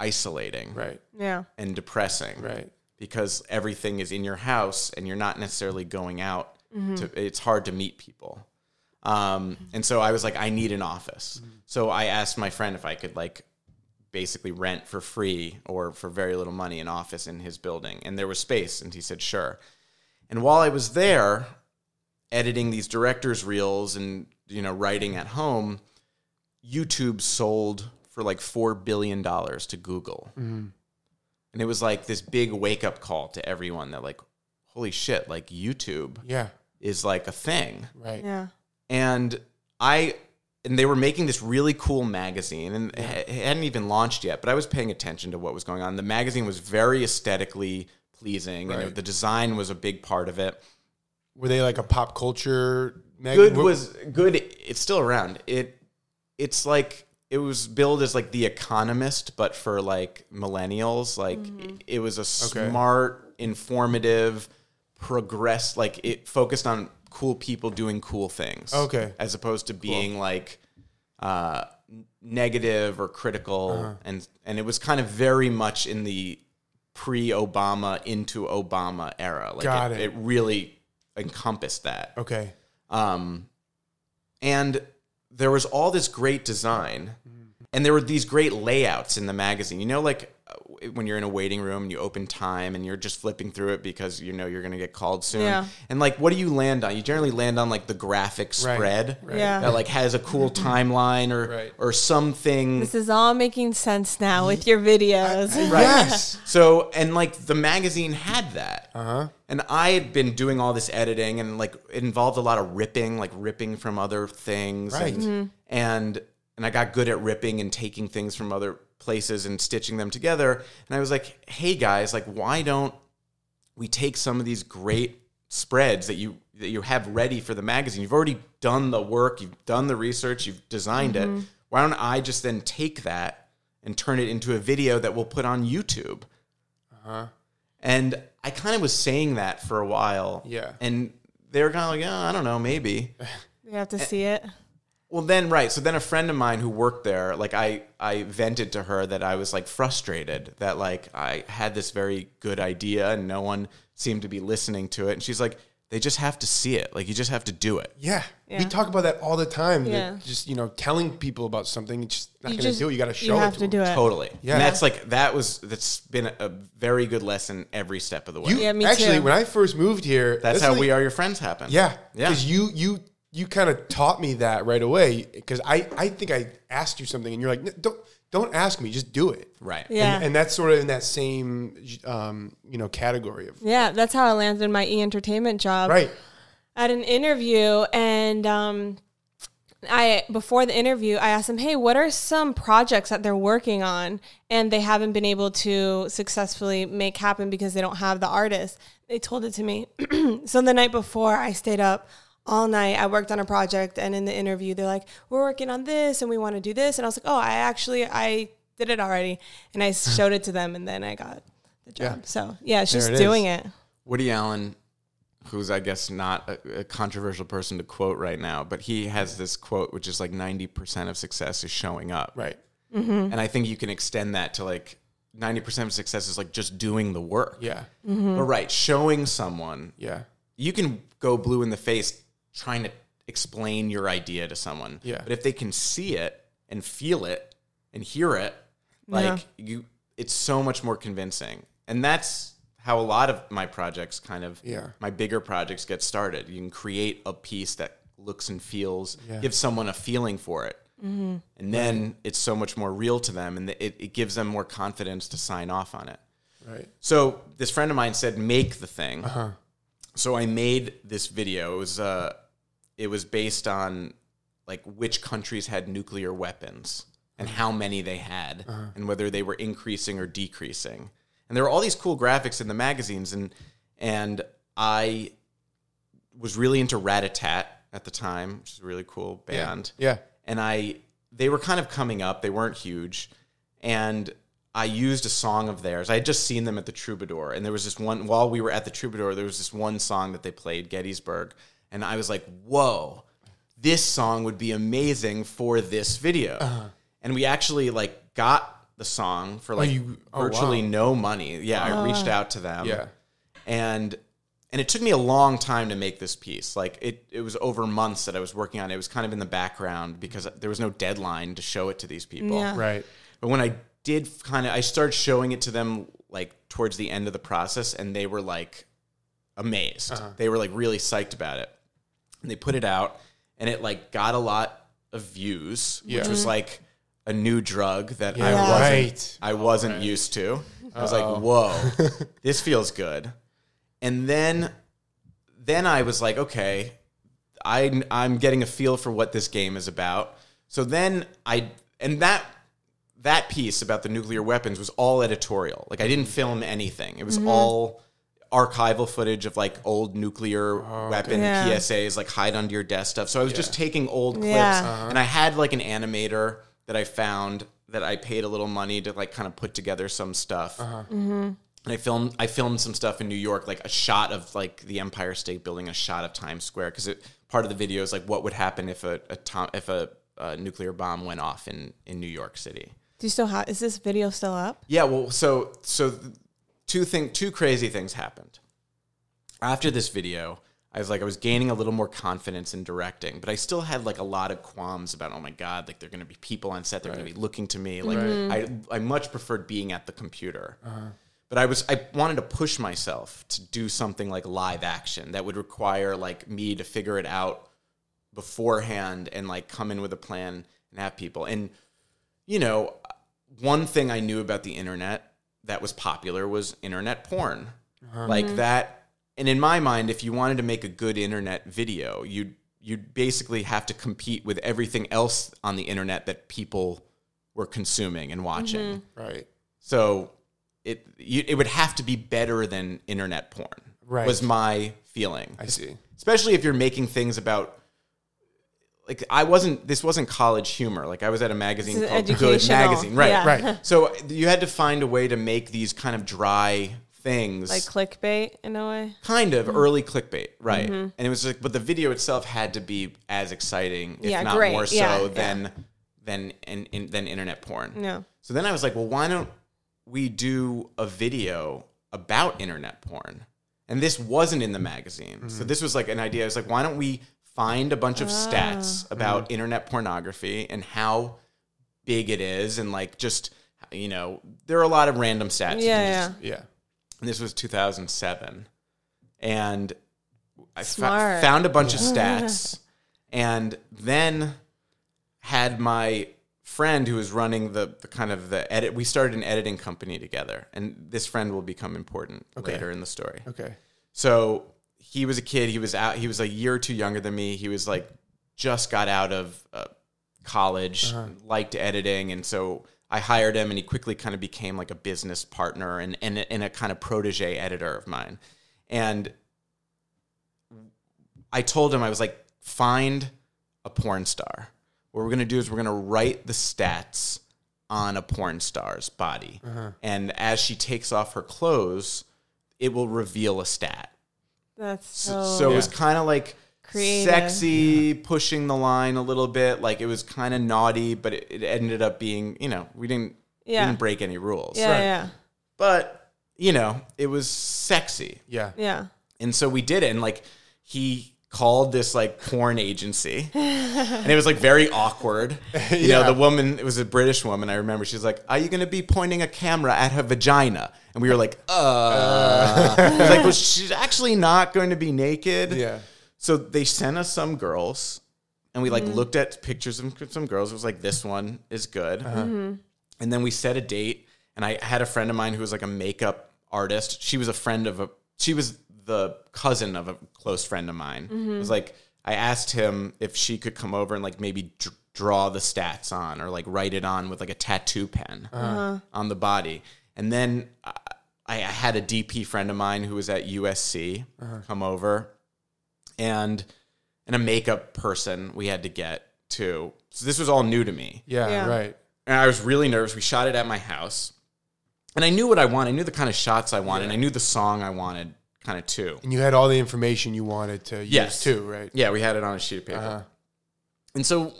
isolating Right. Yeah. and depressing Right. because everything is in your house and you're not necessarily going out mm-hmm. to it's hard to meet people. Um, and so I was like, I need an office. So I asked my friend if I could like basically rent for free or for very little money an office in his building. And there was space. And he said, sure. And while I was there editing these director's reels and, you know, writing at home, YouTube sold for like $4 billion to Google. Mm-hmm. And it was like this big wake up call to everyone that, like, holy shit, like YouTube Yeah. is like a thing. Right. Yeah. And I, and they were making this really cool magazine and it hadn't even launched yet, but I was paying attention to what was going on. The magazine was very aesthetically pleasing and Right. it- the design was a big part of it. Were they like a pop culture? Mag- good was good it's still around it it's like it was billed as like the economist but for like millennials like mm. it, it was a Okay. smart informative progress like it focused on cool people doing cool things Okay. as opposed to being like uh negative or critical Uh-huh. and and it was kind of very much in the pre-obama into obama era like Got it, it. it really encompassed that Okay. um, and there was all this great design, and there were these great layouts in the magazine. You know, like Uh, when you're in a waiting room and you open Time and you're just flipping through it because you know you're going to get called soon. Yeah. And like, what do you land on? You generally land on like the graphic spread right. Yeah. that like has a cool mm-hmm. timeline or Right. or something. This is all making sense now with your videos. Right. Yes. So and like the magazine had that. Uh huh. And I had been doing all this editing and like it involved a lot of ripping, like ripping from other things. Right. And, mm-hmm. and and I got good at ripping and taking things from other places and stitching them together. And I was like, hey guys, like why don't we take some of these great spreads that you that you have ready for the magazine? You've already done the work, you've done the research, you've designed it. Why don't I just then take that and turn it into a video that we'll put on YouTube? Uh-huh. And I kind of was saying that for a while. Yeah. And they were kind of like, oh, I don't know, maybe. You have to see it. Well, then, right. So then a friend of mine who worked there, like I, I vented to her that I was like frustrated that like I had this very good idea and no one seemed to be listening to it. And she's like, they just have to see it. Like you just have to do it. Yeah. Yeah. We talk about that all the time. that Yeah. Just, you know, telling people about something, it's just not You going to just- do it. You got to show You it to to them. do it. Totally. Yeah. And that's like that was that's been a very good lesson every step of the way. You, Yeah, me actually, too. when I first moved here, that's how like- we are your friends happen. Yeah, Yeah. Because you you you kind of taught me that right away. Because I I think I asked you something and you're like, "No, don't don't ask me, just do it. Right. Yeah. And, and that's sort of in that same um you know category of Yeah, that's how I landed my e entertainment job. right. At an interview, and um, I before the interview, I asked them, "Hey, what are some projects that they're working on and they haven't been able to successfully make happen because they don't have the artist?" They told it to me. so the night before, I stayed up all night. I worked on a project, and in the interview, they're like, "We're working on this, and we want to do this," and I was like, "Oh, I actually I did it already," and I showed it to them, and then I got the job. Yeah. So yeah, she's it doing is. it. Woody Allen, who's I guess not a, a controversial person to quote right now, but he has this quote which is like ninety percent of success is showing up. Right. Mm-hmm. And I think you can extend that to like ninety percent of success is like just doing the work. Yeah. Mm-hmm. But right, showing someone Yeah. you can go blue in the face trying to explain your idea to someone. Yeah. But if they can see it and feel it and hear it, like you it's so much more convincing. And that's how a lot of my projects kind of Yeah. my bigger projects get started. You can create a piece that looks and feels, Yeah. gives someone a feeling for it. And then it's so much more real to them and it, it gives them more confidence to sign off on it. Right. So this friend of mine said, "Make the thing." Uh-huh. So I made this video. It was uh, it was based on like which countries had nuclear weapons and how many they had, uh-huh. and whether they were increasing or decreasing. And there were all these cool graphics in the magazines, and and I was really into Ratatat at the time, which is a really cool band Yeah. and I they were kind of coming up. They weren't huge, and I used a song of theirs. I had just seen them at the Troubadour, and there was this one while we were at the Troubadour. There was this one song that they played, Gettysburg, and I was like, "Whoa, this song would be amazing for this video." And we actually like got the song for like you- oh, virtually wow. no money. Yeah, I reached out to them Yeah. and and it took me a long time to make this piece like it, it was over months that i was working on it it was kind of in the background because there was no deadline to show it to these people Yeah. Right. but when i did kind of i started showing it to them like towards the end of the process and they were like amazed Uh-huh. they were like really psyched about it and they put it out and it like got a lot of views Yeah. which was mm-hmm. like a new drug that i wasn't Right. I wasn't used to. I was like, "Whoa, this feels good." And then, then I was like, "Okay, I I'm getting a feel for what this game is about." So then I and that that piece about the nuclear weapons was all editorial. Like I didn't film anything. It was mm-hmm. all archival footage of like old nuclear oh, weapon Yeah. PSAs, like hide under your desk stuff. So I was just taking old clips Yeah. and I had like an animator that I found that I paid a little money to like kind of put together some stuff. Uh-huh. Mm-hmm. And I filmed I filmed some stuff in New York, like a shot of like the Empire State Building, a shot of Times Square, because part of the video is like what would happen if a, a tom, if a, a nuclear bomb went off in in New York City. Do you still have? Is this video still up? Yeah, well, so so th- two thing two crazy things happened. After this video, I was like I was gaining a little more confidence in directing, but I still had like a lot of qualms about oh my god, like there're going to be people on set, they're going to be looking to me. Like mm-hmm. I I much preferred being at the computer. Uh-huh. But I was I wanted to push myself to do something like live action that would require like me to figure it out beforehand and like come in with a plan and have people. And you know, one thing I knew about the internet that was popular was internet porn. Uh-huh. Like that and in my mind if you wanted to make a good internet video, you'd you'd basically have to compete with everything else on the internet that people were consuming and watching. Mm-hmm. Right. So it you, it would have to be better than internet porn. Right. Was my feeling. I see. Especially if you're making things about like I wasn't this wasn't college humor. Like I was at a magazine called Good. Magazine. Right. Yeah. Right. So you had to find a way to make these kind of dry things Like clickbait in a way. kind of Mm-hmm. early clickbait, right? And it was like, but the video itself had to be as exciting, if Yeah, not great. more so, Yeah, than than in, in, than internet porn. No. So then I was like, well, why don't we do a video about internet porn? and this wasn't in the magazine. So this was like an idea. I was like, why don't we find a bunch of ah, stats about mm-hmm. internet pornography and how big it is, and like just you know, there are a lot of random stats. Yeah, just- yeah. Yeah. and this was 2007 and i fo- found a bunch of stats and then had my friend who was running the, the kind of the edit we started an editing company together and this friend will become important later in the story Okay. so he was a kid. He was out. He was a year or two younger than me. He was like just got out of uh, college, liked editing, and so I hired him, and he quickly kind of became like a business partner and and, and a kind of protege editor of mine. And I told him I was like, find a porn star. What we're gonna do is we're gonna write the stats on a porn star's body, and as she takes off her clothes, it will reveal a stat. That's So, so. so it was kind of like Creative. sexy, pushing the line a little bit. Like it was kind of naughty, but it, it ended up being, you know, we didn't, we Yeah. didn't break any rules. yeah, yeah, But, you know, it was sexy. Yeah. yeah. And so we did it. And like he called this like porn agency and it was like very awkward. You know, the woman, it was a British woman. I remember she's like, Are you going to be pointing a camera at her vagina? And we were like, Uh, uh. I was like, well, she's actually not going to be naked. Yeah. So they sent us some girls, and we like mm-hmm. looked at pictures of some girls. It was like this one is good, uh-huh. mm-hmm. and then we set a date. And I had a friend of mine who was like a makeup artist. She was a friend of a. She was the cousin of a close friend of mine. It was mm-hmm. like I asked him if she could come over and like maybe dr- draw the stats on or like write it on with like a tattoo pen uh-huh. Uh-huh. on the body. And then I, I had a DP friend of mine who was at USC uh-huh. come over and and a makeup person we had to get too. So this was all new to me. Yeah. Yeah. Right. And I was really nervous. We shot it at my house. And I knew what I wanted. I knew the kind of shots I wanted. And I knew the song I wanted kind of two. And you had all the information you wanted to use Yes. too, right? Yeah, we had it on a sheet of paper. Uh-huh. And so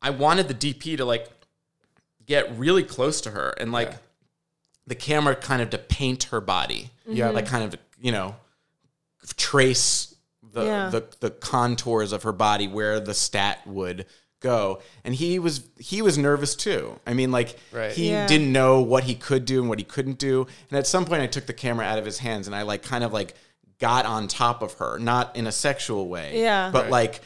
I wanted the DP to like get really close to her and like Yeah. the camera kind of to paint her body. Yeah. Like kind of, you know, trace the, Yeah. the the contours of her body where the stat would go. And he was he was nervous too. I mean like Right. he Yeah. didn't know what he could do and what he couldn't do. And at some point I took the camera out of his hands and I like kind of like got on top of her, not in a sexual way. Yeah. But Right. like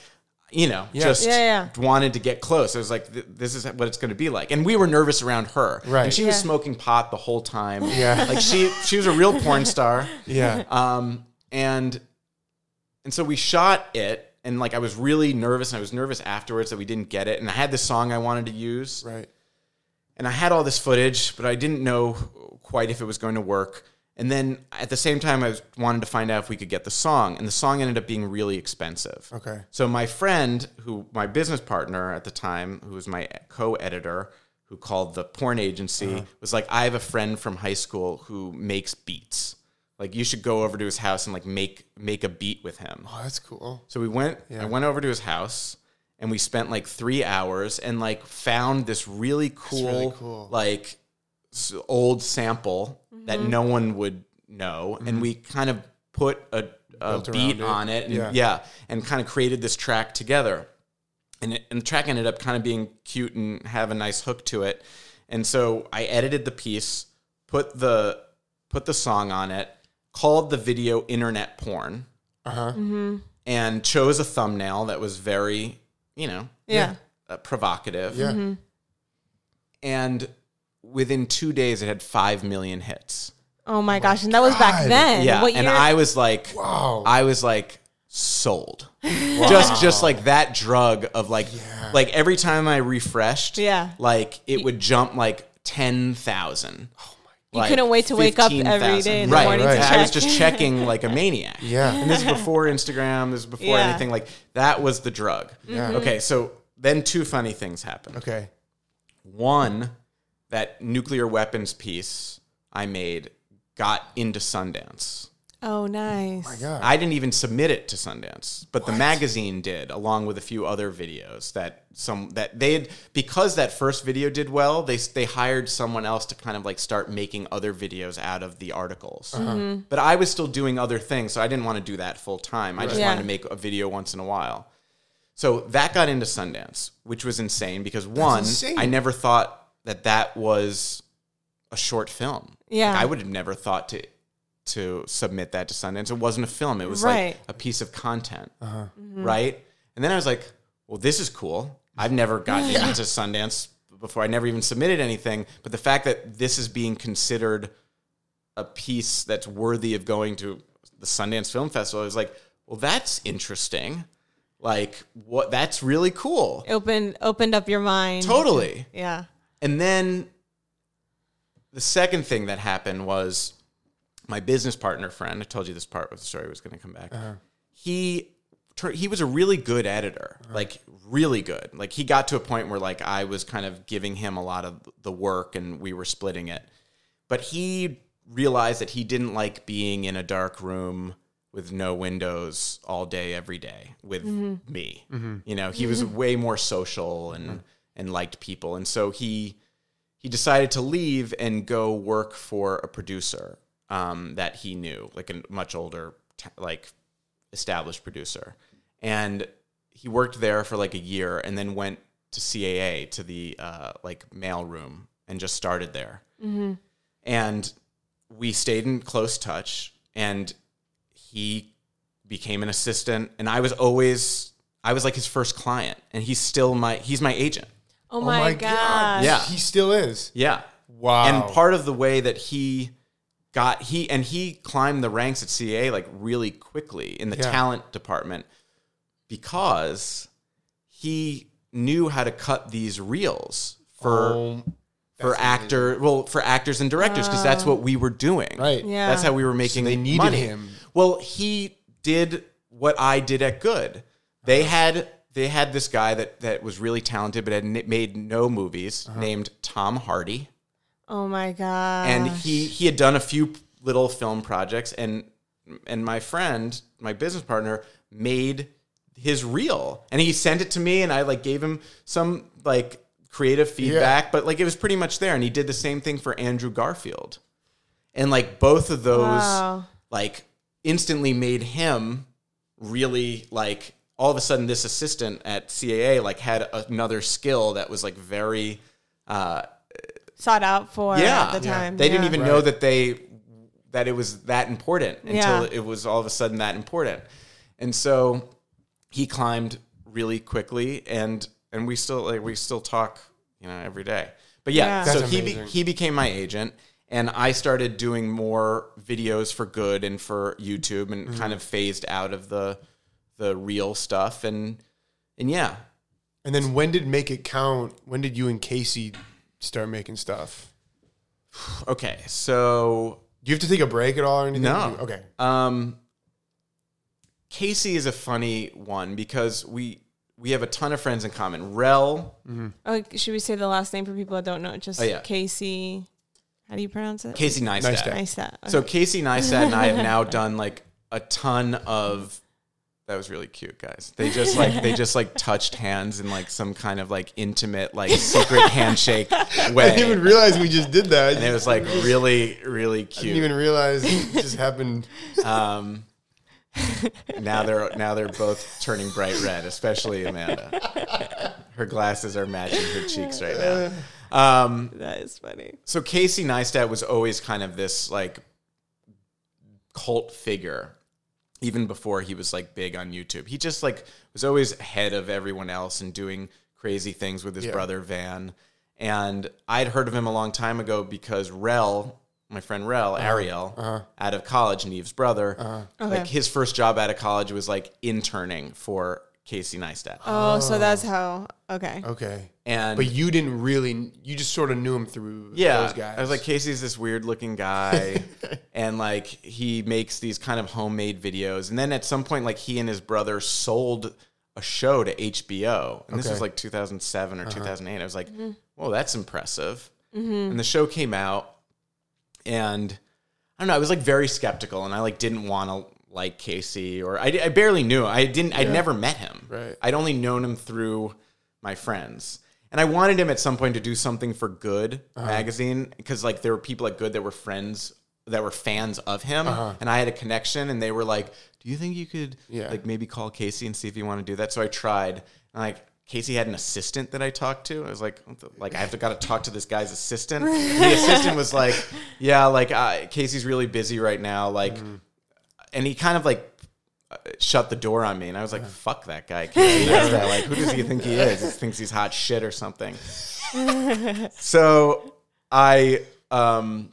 you know, Yeah. just Yeah, yeah. wanted to get close. I was like, this is what it's going to be like. And we were nervous around her. Right. And she was smoking pot the whole time. Yeah. Like she she was a real porn star. Yeah. Um, and and so we shot it, and like I was really nervous, and I was nervous afterwards that we didn't get it. And I had the song I wanted to use, Right. and I had all this footage, but I didn't know quite if it was going to work. And then at the same time, I was, wanted to find out if we could get the song, and the song ended up being really expensive. Okay. So my friend, who my business partner at the time, who was my co-editor, who called the porn agency, uh-huh. was like, "I have a friend from high school who makes beats. Like, you should go over to his house and like make make a beat with him." Oh, that's cool. So we went. Yeah. I went over to his house, and we spent like three hours and like found this really cool, really cool. like old sample that no one would know, and we kind of put a, a Mm-hmm. Beat it. on it, and, Yeah. yeah. and kind of created this track together. And, it, and the track ended up kind of being cute and have a nice hook to it. And so I edited the piece, put the put the song on it, called the video internet porn Uh huh. and chose a thumbnail that was very, you know, Yeah. uh, provocative. Yeah. And within two days, it had five million hits. Oh my gosh, and that was back God. then. yeah, What year? and I was like, Wow. I was like sold. Just, just like that drug of like, like every time I refreshed, Yeah. like it would jump like ten thousand. You couldn't wait to wake up every day in the right, morning to I was just checking like a maniac. Yeah. And this is before Instagram. This is before Yeah. anything like that was the drug. Yeah. Mm-hmm. Okay, so then two funny things happened. Okay. One, that nuclear weapons piece I made got into Sundance. Oh, nice. Oh my God. I didn't even submit it to Sundance, but the magazine did, along with a few other videos that some that they had because that first video did well. They they hired someone else to kind of like start making other videos out of the articles. Uh-huh. Mm-hmm. But I was still doing other things, so I didn't want to do that full time. I just Yeah. wanted to make a video once in a while. So that got into Sundance, which was insane because one, insane. I never thought that that was a short film. Yeah. Like, I would have never thought to to submit that to Sundance. It wasn't a film. It was Right. like a piece of content, uh-huh. right? And then I was like, well, this is cool. I've never gotten into Sundance before. I never even submitted anything. But the fact that this is being considered a piece that's worthy of going to the Sundance Film Festival, I was like, well, that's interesting. Like, what? That's really cool. Opened opened up your mind. Totally. Yeah. And then the second thing that happened was my business partner friend. I told you this part of the story was going to come back. Uh-huh. He tur- he was a really good editor, like really good. Like he got to a point where like I was kind of giving him a lot of the work and we were splitting it. But he realized that he didn't like being in a dark room with no windows all day every day with mm-hmm. me. Mm-hmm. You know, he was mm-hmm. way more social and and liked people. And so he he decided to leave and go work for a producer um, that he knew, like a much older, like established producer, and he worked there for like a year, and then went to CAA to the uh, like mail room and just started there. And we stayed in close touch, and he became an assistant, and I was always I was like his first client, and he's still my he's my agent. Oh, my, god. Yeah. He still is. Yeah. Wow. And part of the way that he got he and he climbed the ranks at CAA like really quickly in the Yeah. talent department because he knew how to cut these reels for Oh, for actor well for actors and directors because that's what we were doing. right. Yeah. That's how we were making they needed money. him. Well, he did what I did at Good. They uh-huh. had they had this guy that that was really talented but had n- made no movies uh-huh. named Tom Hardy Oh my god. and he he had done a few little film projects and and my friend my business partner made his reel and he sent it to me and i like gave him some like creative feedback but like it was pretty much there and he did the same thing for andrew garfield and like both of those Wow. like instantly made him really like all of a sudden this assistant at caa like had another skill that was like very uh sought out for yeah, at the time. They didn't even Right. know that they that it was that important until Yeah. it was all of a sudden that important. And so he climbed really quickly and and we still like we still talk, you know, every day. But yeah, Yeah. so he be, he became my agent and I started doing more videos for good and for YouTube and Mm-hmm. kind of phased out of the the reel stuff and and yeah, And then when did Make It Count? When did you and Casey start making stuff? okay. So Do you have to take a break at all or anything? No. Okay. Um, Casey is a funny one because we we have a ton of friends in common. Rel, Oh, should we say the last name for people that don't know? Just Oh, yeah. Casey. How do you pronounce it? Casey Neistat. Neistat. Nice that. So Casey Neistat and I have now done like a ton of. That was really cute, guys. They just like they just like touched hands in like some kind of like intimate like secret handshake way. I didn't even realize we just did that. and it was like really really cute. I didn't even realize it just happened. Um, now they're now they're both turning bright red, especially Amanda. Her glasses are matching her cheeks right now. Um, that is funny. so Casey Neistat was always kind of this like cult figure, even before he was like big on YouTube. He just like was always ahead of everyone else and doing crazy things with his Yeah. brother Van. And I'd heard of him a long time ago because Rel, my friend Rel, uh-huh. Ariel, uh-huh. out of college, Nev's brother, uh-huh. Okay. like his first job out of college was like interning for Casey Neistat. Oh, so oh. that's how. Okay. Okay. and But you didn't really, you just sort of knew him through yeah, those guys. I was like, Casey's this weird looking guy, and like he makes these kind of homemade videos. And then at some point, like he and his brother sold a show to HBO, and this Okay. was like 2007 or 2008. I was like, mm-hmm. whoa, that's impressive. Mm-hmm. And the show came out, and I don't know. I was like very skeptical, and I like didn't want to like Casey, or I, I barely knew. him. I didn't. I'd never met him. Right. I'd only known him through my friends, and I wanted him at some point to do something for Good Uh-huh. magazine because like there were people at Good that were friends that were fans of him, and I had a connection, and they were like, "Do you think you could Yeah. like maybe call Casey and see if you want to do that?" So I tried, and like. Casey had an assistant that I talked to. I was like, like I have to got to talk to this guy's assistant. And the assistant was like, yeah, like uh, Casey's really busy right now. Like, and he kind of like uh, shut the door on me, and I was like, "Fuck that guy!" Casey Neistat. Like, who does he think he is? He thinks he's hot shit or something. so I um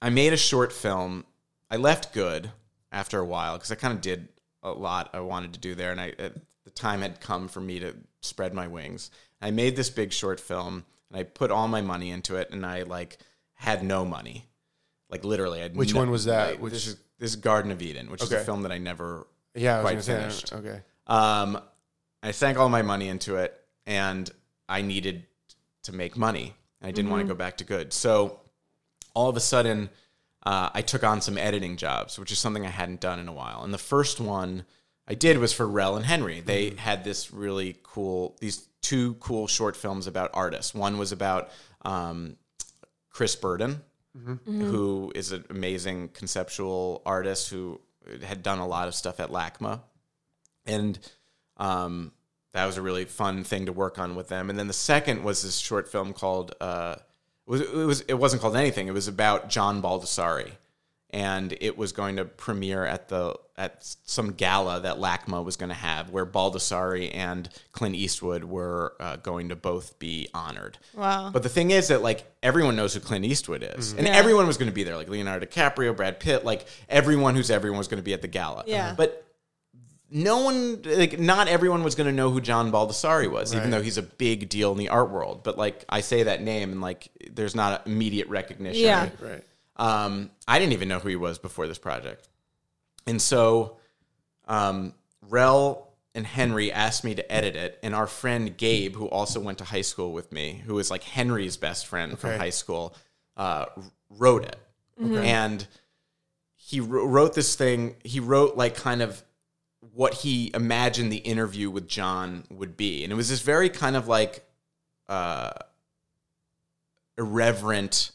I made a short film. I left good after a while because I kind of did a lot I wanted to do there, and I uh, the time had come for me to spread my wings. I made this big short film, and I put all my money into it, and I like had no money, like literally. I had Which no- one was that? like, Which- this is this is Garden of Eden, which is a film that I never Yeah, I was quite gonna say, finished. okay. um, I sank all my money into it, and I needed to make money. I didn't want to go back to good. So all of a sudden, uh, I took on some editing jobs, which is something I hadn't done in a while. And the first one I did was for Rel and Henry. They had this really cool, these two cool short films about artists. One was about um, Chris Burden, who is an amazing conceptual artist who had done a lot of stuff at LACMA and um, that was a really fun thing to work on with them. And then the second was this short film called uh, it was it was it wasn't called anything. It was about John Baldessari, and it was going to premiere at the at some gala that LACMA was going to have, where Baldessari and Clint Eastwood were uh, going to both be honored. Wow. But the thing is that like everyone knows who Clint Eastwood is, and Yeah. everyone was going to be there, like Leonardo DiCaprio, Brad Pitt, like everyone who's everyone was going to be at the gala. Yeah. But no one like not everyone was going to know who John Baldessari was even though he's a big deal in the art world but like I say that name and like there's not immediate recognition Yeah. Right. um I didn't even know who he was before this project and so um Rel and Henry asked me to edit it and our friend Gabe who also went to high school with me who was like Henry's best friend from high school uh wrote it. And he wrote this thing he wrote like kind of what he imagined the interview with john would be. And it was this very kind of like uh irreverent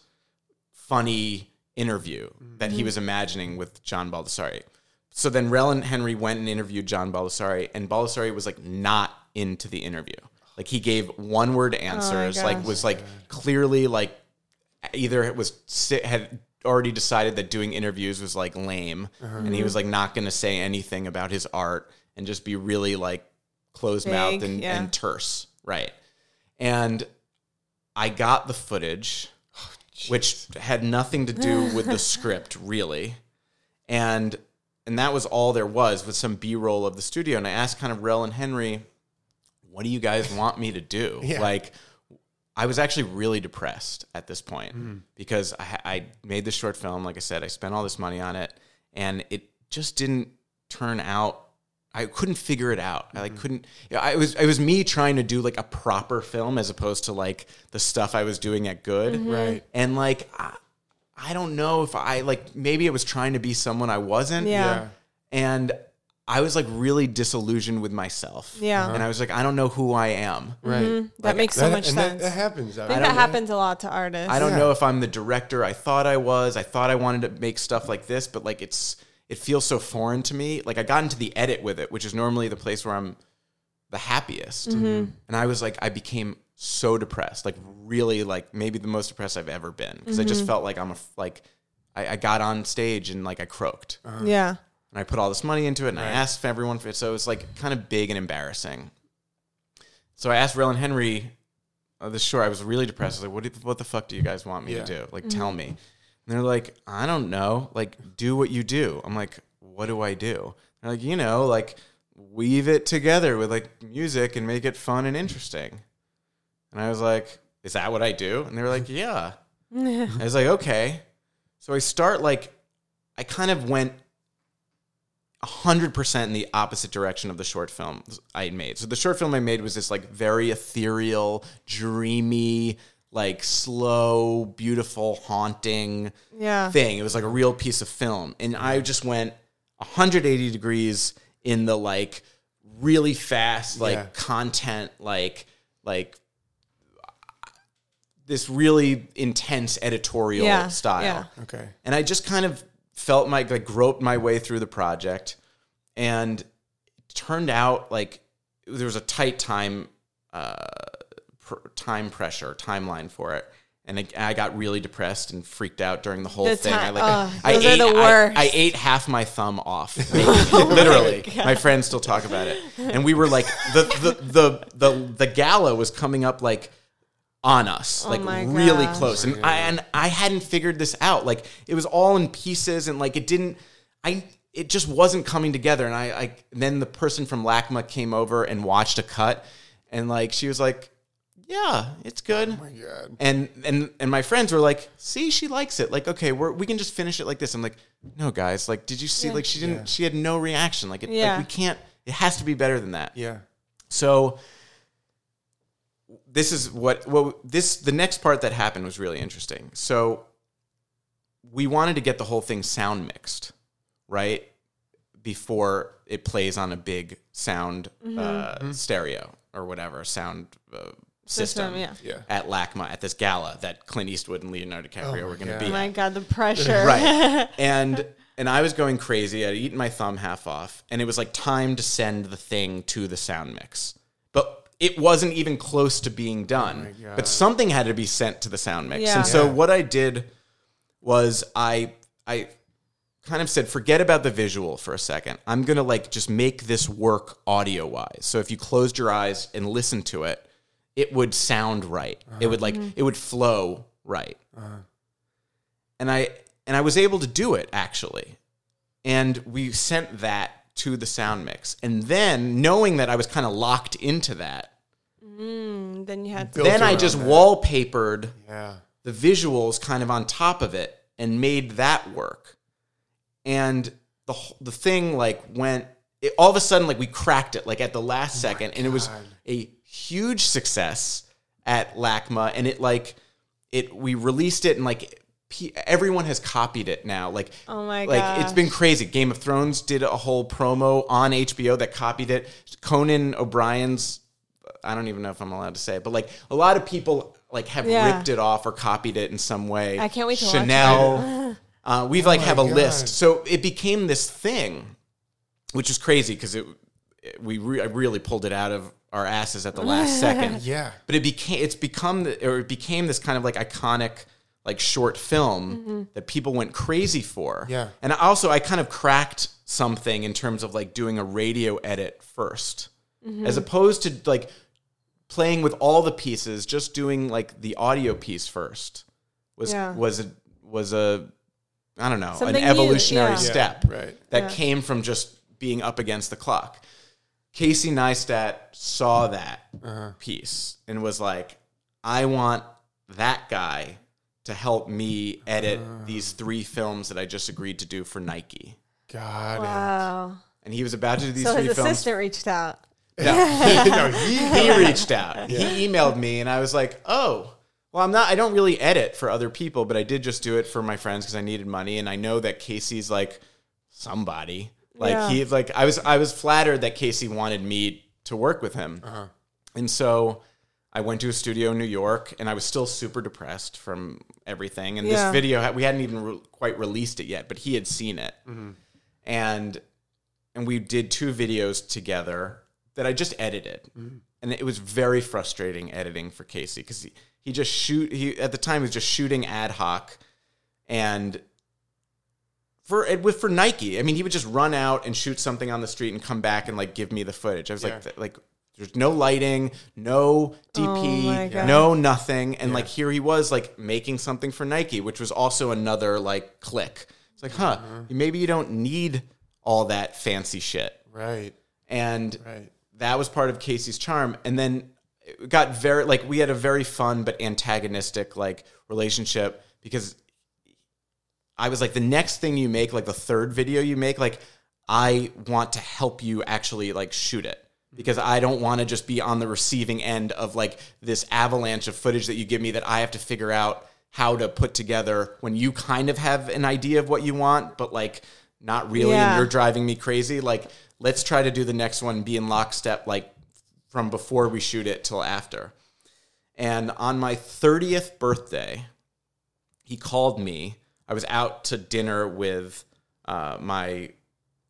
funny interview that he was imagining with john baldessari so then rel and henry went and interviewed john baldessari and baldessari was like not into the interview. Like he gave one word answers like was like clearly like either it was had already decided that doing interviews was like lame and he was like not going to say anything about his art and just be really like closed mouthed and, yeah. and terse right. And i got the footage which had nothing to do with the script really. And and that was all there was with some b-roll of the studio and i asked kind of rel and henry what do you guys want me to do Yeah. like I was actually really depressed at this point Mm-hmm. because I, I made this short film. Like I said, I spent all this money on it, and it just didn't turn out. I couldn't figure it out. I like Mm-hmm. couldn't. Yeah, I was. It was me trying to do like a proper film as opposed to like the stuff I was doing at Good. Right. And like, I, I don't know if I like. Maybe it was trying to be someone I wasn't. Yeah. Yeah. And I was like really disillusioned with myself. Yeah. Uh-huh. And I was like, I don't know who I am. Right. Mm-hmm. That makes so much and sense. That, that happens. I think that happens a lot to artists. I don't Yeah. know if I'm the director I thought I was. I thought I wanted to make stuff like this, but like it's it feels so foreign to me. Like I got into the edit with it, which is normally the place where I'm the happiest. Mm-hmm. Mm-hmm. And I was like I became so depressed, like really like maybe the most depressed I've ever been because I just mm-hmm. felt like I'm a like I, I got on stage and like I croaked. Uh-huh. Yeah. And I put all this money into it and I asked everyone for it. So it was like kind of big and embarrassing. So I asked Rel and Henry, uh, the shore, I was really depressed. I was like, what, do, what the fuck do you guys want me Yeah. to do? Like, mm-hmm. tell me. And they're like, I don't know. Like, do what you do. I'm like, what do I do? They're like, you know, like weave it together with like music and make it fun and interesting. And I was like, is that what I do? And they were like, yeah. I was like, okay. So I start like, I kind of went 100% in the opposite direction of the short film I made. So the short film I made was this like very ethereal, dreamy, like slow, beautiful, haunting Yeah. thing. It was like a real piece of film. And I just went 180 degrees in the like really fast like Yeah. content like like this really intense editorial Yeah, style. yeah. Okay. And I just kind of felt my like groped my way through the project and it turned out like there was a tight time uh pr- time pressure timeline for it and I, I got really depressed and freaked out during the whole The thing. I time- like oh, I, those are ate, the I- worst. Oh I, ate half my thumb off. Literally, my, friends still talk about it. And we were like the the the the, the gala was coming up like on us, oh like Oh my really gosh. close. And I and I hadn't figured this out. Like it was all in pieces, and like it didn't. I it just wasn't coming together. And I, I then the person from LACMA came over and watched a cut, and like she was like, "Yeah, it's good." Oh my God. and and and my friends were like, "See, she likes it. Like, okay, we're, we can just finish it like this." I'm like, "No, guys. Like, did you see? Yeah. Like, she didn't. She had no reaction. Like, it, Yeah. like we can't. It has to be better than that." Yeah. So this is what well this the next part that happened was really interesting. So we wanted to get the whole thing sound mixed, right? Before it plays on a big sound uh, stereo or whatever sound uh, system, System, yeah. Yeah. at LACMA at this gala that Clint Eastwood and Leonardo DiCaprio Oh were going to be Oh at my god, the pressure. right and and i was going crazy i'd eaten my thumb half off and it was like time to send the thing to the sound mix but it wasn't even close to being done Oh but something had to be sent to the sound mix. Yeah. and so Yeah. what i did was i i kind of said forget about the visual for a second. I'm gonna like just make this work audio wise so if you closed your eyes and listened to it it would sound right. It would like uh-huh. it would flow right. Uh-huh. And I and I was able to do it actually. And we sent that to the sound mix. And then knowing that I was kind of locked into that, Mm, then you had to. Then I just that. wallpapered Yeah. the visuals kind of on top of it and made that work. And the the thing like went it, all of a sudden like we cracked it like at the last second and it was a huge success at LACMA and it like it we released it and like pe- everyone has copied it now like Oh my god! like it's been crazy Game of Thrones did a whole promo on HBO that copied it Conan O'Brien's I don't even know if I'm allowed to say it but like a lot of people like have Yeah. ripped it off or copied it in some way I can't wait to watch Chanel uh, we've like my have a God. list so it became this thing which is crazy because it, it- we re- I really pulled it out of our asses at the last second. Yeah. But it became it's become the, or it became this kind of like iconic like short film that people went crazy for. Yeah. And also I kind of cracked something in terms of like doing a radio edit 1st as opposed to like playing with all the pieces, just doing like the audio piece first was Yeah. was a was a I don't know, Something an new, evolutionary yeah. step Yeah, right. that came from just being up against the clock. Casey Neistat saw that Uh-huh. piece and was like, I want that guy to help me edit Uh. these three films that I just agreed to do for Nike. God. Wow. And he was about to do these So three his films. assistant reached out. No, no, he, he reached out. He emailed me, and I was like, "Oh, well, I'm not. I don't really edit for other people, but I did just do it for my friends because I needed money, and I know that Casey's like somebody. Like Yeah. he's like I was. I was flattered that Casey wanted me to work with him, and so I went to a studio in New York, and I was still super depressed from everything. And Yeah. this video, we hadn't even re- quite released it yet, but he had seen it, mm-hmm. and and we did two videos together that I just edited. Mm-hmm. And it was very frustrating editing for Casey because he, he just shoot he at the time he was just shooting ad hoc and for it with for Nike. I mean, he would just run out and shoot something on the street and come back and like give me the footage. I was Yeah. like th- like there's no lighting, no DP, Oh no nothing and like here he was like making something for Nike, which was also another like click. It's like, huh, Mm-hmm. maybe you don't need all that fancy shit. right. And Right. that was part of Casey's charm. And then it got very like we had a very fun but antagonistic like relationship because I was like the next thing you make, like the third video you make, like I want to help you actually like shoot it because I don't want to just be on the receiving end of like this avalanche of footage that you give me that I have to figure out how to put together when you kind of have an idea of what you want, but like not really, Yeah. and you're driving me crazy. Like, let's try to do the next one, be in lockstep, like from before we shoot it till after. And on my 30th birthday, he called me. I was out to dinner with uh, my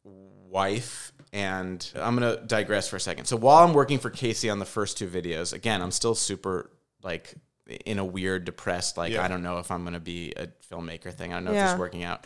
wife, and I'm gonna digress for a second. So while I'm working for Casey on the first two videos, again, I'm still super like in a weird, depressed, like Yeah. I don't know if I'm gonna be a filmmaker thing. I don't know if Yeah. this is working out,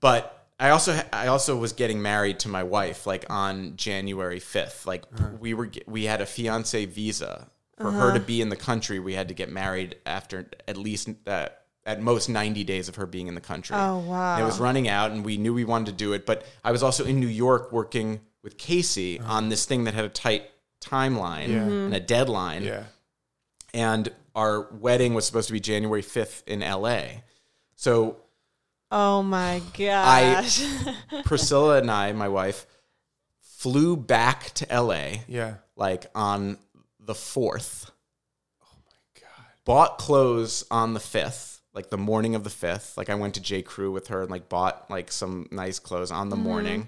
but. I also I also was getting married to my wife like on January 5th. Like we were we had a fiance visa for her to be in the country. We had to get married after at least uh, at most 90 days of her being in the country. Oh, wow. And it was running out and we knew we wanted to do it, but I was also in New York working with Casey on this thing that had a tight timeline Yeah. Mm-hmm. and a deadline. Yeah. And our wedding was supposed to be January 5th in LA. So Oh my gosh. Priscilla and I, my wife, flew back to LA Yeah. like on the 4th. Oh my God. bought clothes on the 5th like the morning of the 5th like i went to j crew with her and like bought like some nice clothes on the morning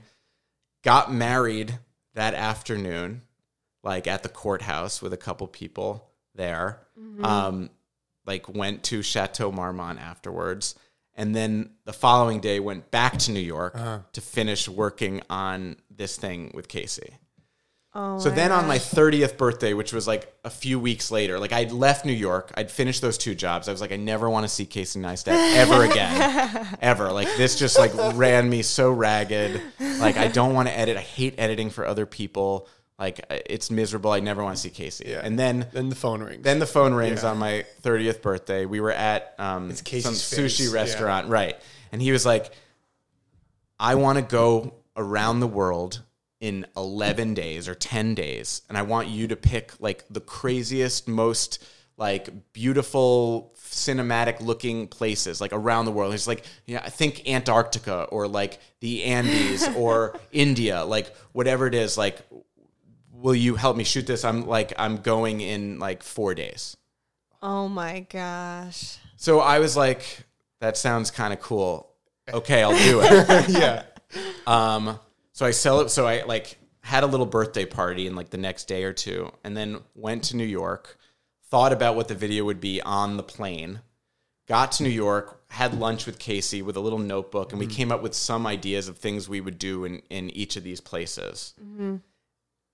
got married that afternoon like at the courthouse with a couple people there. Um like went to chateau marmont afterwards. And then the following day went back to new york to finish working on this thing with casey Oh so my then on my 30th birthday, which was like a few weeks later, like I'd left New York, I'd finished those two jobs. I was like, I never want to see Casey Neistat ever again. ever. Like this just like ran me so ragged. Like I don't want to edit. I hate editing for other people. Like it's miserable. I never want to see Casey. Yeah. And then Then the phone rings. then the phone rings Yeah. on my 30th birthday. We were at um, some Casey's sushi face. restaurant, right? And he was like, I want to go around the world in 11 days or 10 days. And I want you to pick like the craziest, most like beautiful, cinematic looking places like around the world. it's like, yeah, I think Antarctica or like the Andes or India, like whatever it is, like, will you help me shoot this? I'm like, I'm going in like four days. Oh my gosh. So I was like, that sounds kind of cool. Okay, I'll do it. yeah. Um, so I sell it. So I like had a little birthday party in like the next day or two, and then went to New York. Thought about what the video would be on the plane. Got to New York, had lunch with Casey with a little notebook, and we mm-hmm. came up with some ideas of things we would do in in each of these places. Mm-hmm.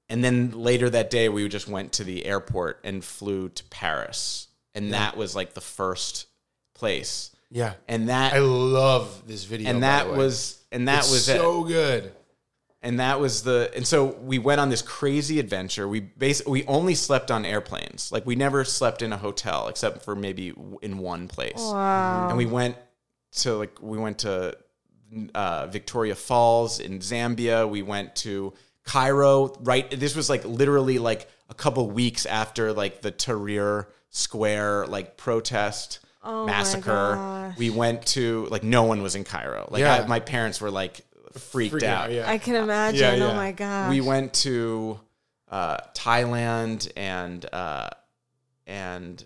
And then later that day, we just went to the airport and flew to Paris, and that was like the first place. Yeah. And that I love this video. and by that the way. was and that It's was it. so good. And that was the and so we went on this crazy adventure we basically we only slept on airplanes like we never slept in a hotel except for maybe in one place Wow. and we went to like we went to uh, victoria falls in zambia we went to cairo right this was like literally like a couple weeks after like the tahrir square like protest Oh my massacre gosh. we went to like no one was in cairo like Yeah. I, my parents were like freaked, Freaking out yeah. I can imagine. Yeah, yeah. Oh my god. we went to uh, Thailand and uh, and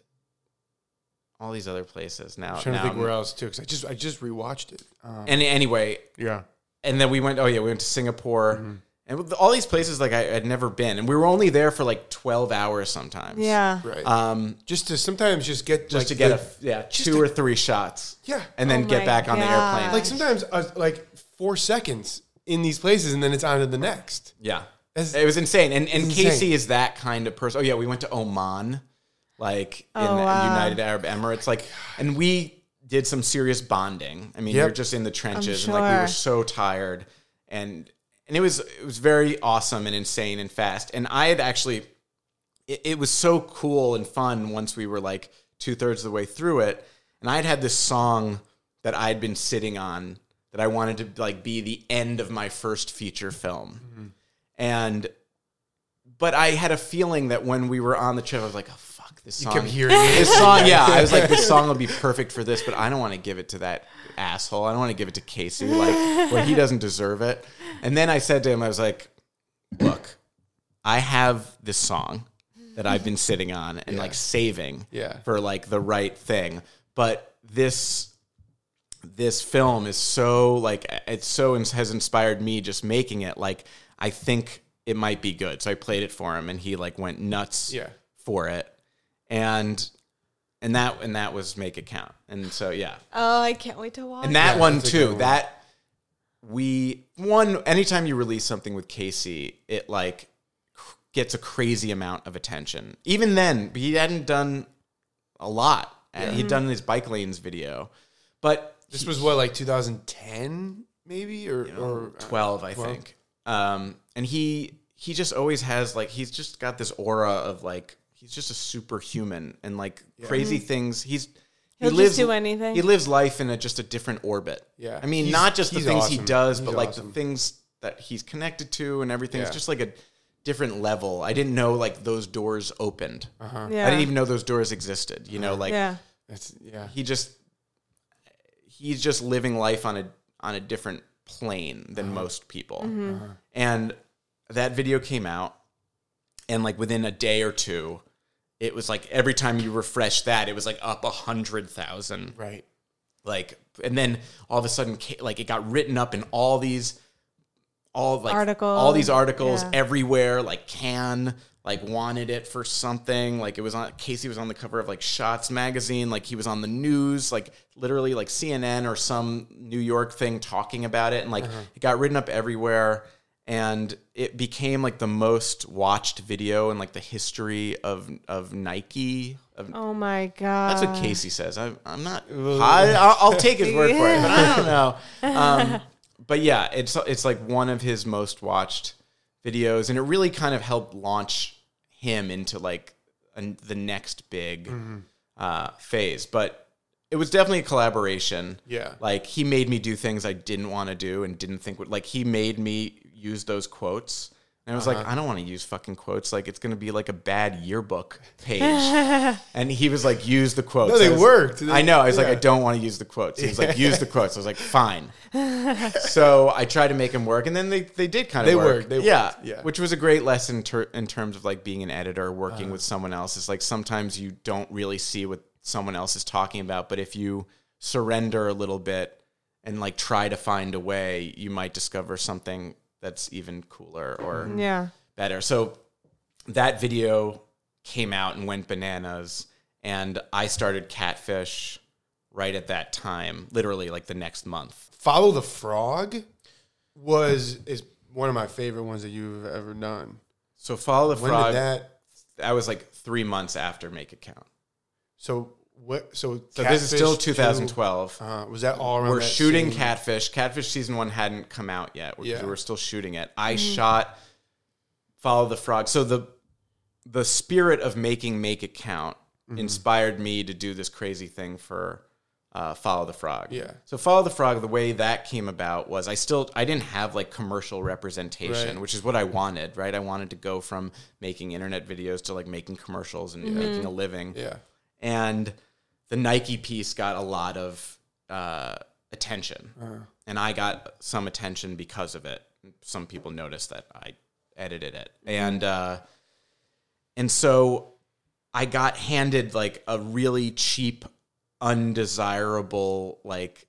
all these other places. Now, I'm trying now to think where else too, because I just I just rewatched it. Um, and anyway, yeah. and then we went. Oh yeah, we went to Singapore. Mm-hmm. And all these places, like I had never been, and we were only there for like twelve hours sometimes. Yeah. Right. Um, just to sometimes just get just like, to get the- a yeah two to- or three shots. yeah and then Oh get my back on the airplane. Like sometimes uh, like four seconds in these places and then it's on to the next. Yeah. That's- it was insane. And and It's Casey is that kind of person. Oh yeah, we went to Oman, like oh, in Oh, the wow. United Arab Emirates. Like and we did some serious bonding. I mean, Yep. you're just in the trenches and like we were so tired and and it was it was very awesome and insane and fast. And I had actually it, it was so cool and fun once we were like two thirds of the way through it. And I had had this song that I'd been sitting on that I wanted to like be the end of my first feature film. And but I had a feeling that when we were on the trip, I was like, oh fuck, this You song. kept hearing this song, yeah. I was like, this song would be perfect for this, but I don't want to give it to that asshole. I don't want to give it to Casey. Like, well, he doesn't deserve it. And then I said to him, I was like, look, I have this song that I've been sitting on and like saving Yeah. for like the right thing. But this this film is so like it's so has inspired me just making it like I think it might be good. So I played it for him and he like went nuts Yeah. for it. And and that and that was make it count. And so yeah. Oh, I can't wait to watch. And that Yeah, one that's a good too. one. That we one anytime you release something with Casey, it like gets a crazy amount of attention. Even then, he hadn't done a lot, and he'd done his bike lanes video, but This was what, like 2010, maybe, or or uh, 12 i 12? think um and he he just always has like he's just got this aura of like he's just a superhuman and like crazy things he's He'll just do anything. he lives life in a just a different orbit Yeah. i mean He's- not just the he's things he awesome. does He's but like awesome. the things that he's connected to and everything Yeah. it's just like a different level i didn't know like those doors opened Uh-huh. Yeah. i didn't even know those doors existed you know like yeah. That's yeah. he just he's just living life on a on a different plane than uh-huh. most people. Mm-hmm. Uh-huh. And that video came out and like within a day or two it was like every time you refresh that it was like up a hundred thousand Right. like and then all of a sudden like it got written up in all these all like Articles, all these articles yeah. everywhere like can like wanted it for something like it was on casey was on the cover of like shots magazine like he was on the news like literally like cnn or some new york thing talking about it and like it got written up everywhere and it became like the most watched video in like the history of of nike of Oh my god. that's what Casey says. I, I'm not. I, I'll, I'll take his word for it, but I don't know. Um, but yeah, it's it's like one of his most watched videos, and it really kind of helped launch him into like an, the next big uh, phase. But it was definitely a collaboration. Yeah. like he made me do things I didn't want to do and didn't think would like. He made me use those quotes. And I was like, I don't want to use fucking quotes. Like, it's going to be like a bad yearbook page. and he was like, use the quotes. No, they I was- worked. I know. I was like, I don't want to use the quotes. He was like, use the quotes. I was like, fine. so I tried to make him work, and then they, they did kind of They work. worked. They yeah, worked. Yeah. Which was a great lesson ter- in terms of like being an editor, working Uh-huh. with someone else. Is like sometimes you don't really see what someone else is talking about, but if you surrender a little bit and like try to find a way, you might discover something that's even cooler or mm-hmm. yeah. better. So that video came out and went bananas, and I started Catfish right at that time, literally like the next month. Follow the Frog was is one of my favorite ones that you've ever done. So follow the When frog. did that? that was like three months after Make It Count. So what? So, So this is still 2012. two, uh, was that all around? we're that shooting same- Catfish. Catfish season one hadn't come out yet. We're, Yeah. we're still shooting it. I shot Follow the Frog. So the the spirit of making Make It Count Mm-hmm. inspired me to do this crazy thing for uh, Follow the Frog. Yeah. So Follow the Frog, the way that came about was I still I didn't have like commercial representation, Right. which is what I wanted. Right. I wanted to go from making internet videos to like making commercials and making a living Yeah. and the Nike piece got a lot of uh, attention, and I got some attention because of it. Some people noticed that I edited it, and uh, and so I got handed like a really cheap, undesirable like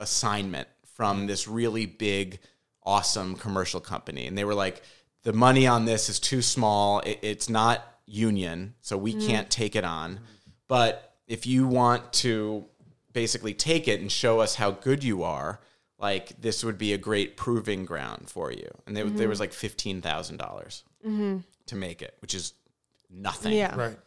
assignment from this really big, awesome commercial company, and they were like, the money on this is too small. It, it's not union, so we can't take it on. But if you want to basically take it and show us how good you are, like this would be a great proving ground for you. And they, there was like fifteen dollars to make it, which is nothing. Yeah. Right.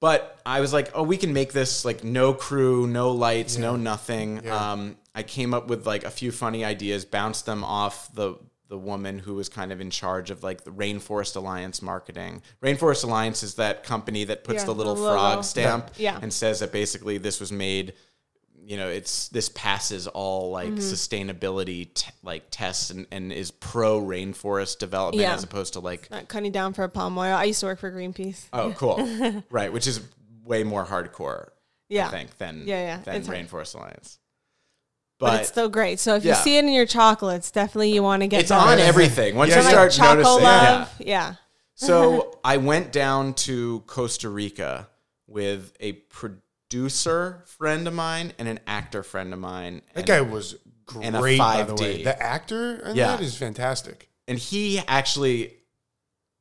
But I was like, oh, we can make this like no crew, no lights, no nothing. Yeah. Um, I came up with like a few funny ideas, bounced them off the the woman who was kind of in charge of like the Rainforest Alliance marketing. Rainforest Alliance is that company that puts Yeah, the little the frog stamp Yeah. and says that basically this was made you know it's this passes all like Mm-hmm. sustainability t- like tests and, and is pro rainforest development Yeah. as opposed to like Not cutting down for palm oil. I used to work for Greenpeace. oh cool right which is way more hardcore Yeah. I think than Yeah, yeah, than it's hard. Rainforest Alliance. But, But, it's still great. So if Yeah. you see it in your chocolates, definitely you want to get it. it's that. on everything. Once Yeah, you start like choco noticing, love. Yeah. So I went down to Costa Rica with a producer friend of mine and an actor friend of mine. That and, guy was great, and a by the way. The actor in Yeah. that is fantastic. and he actually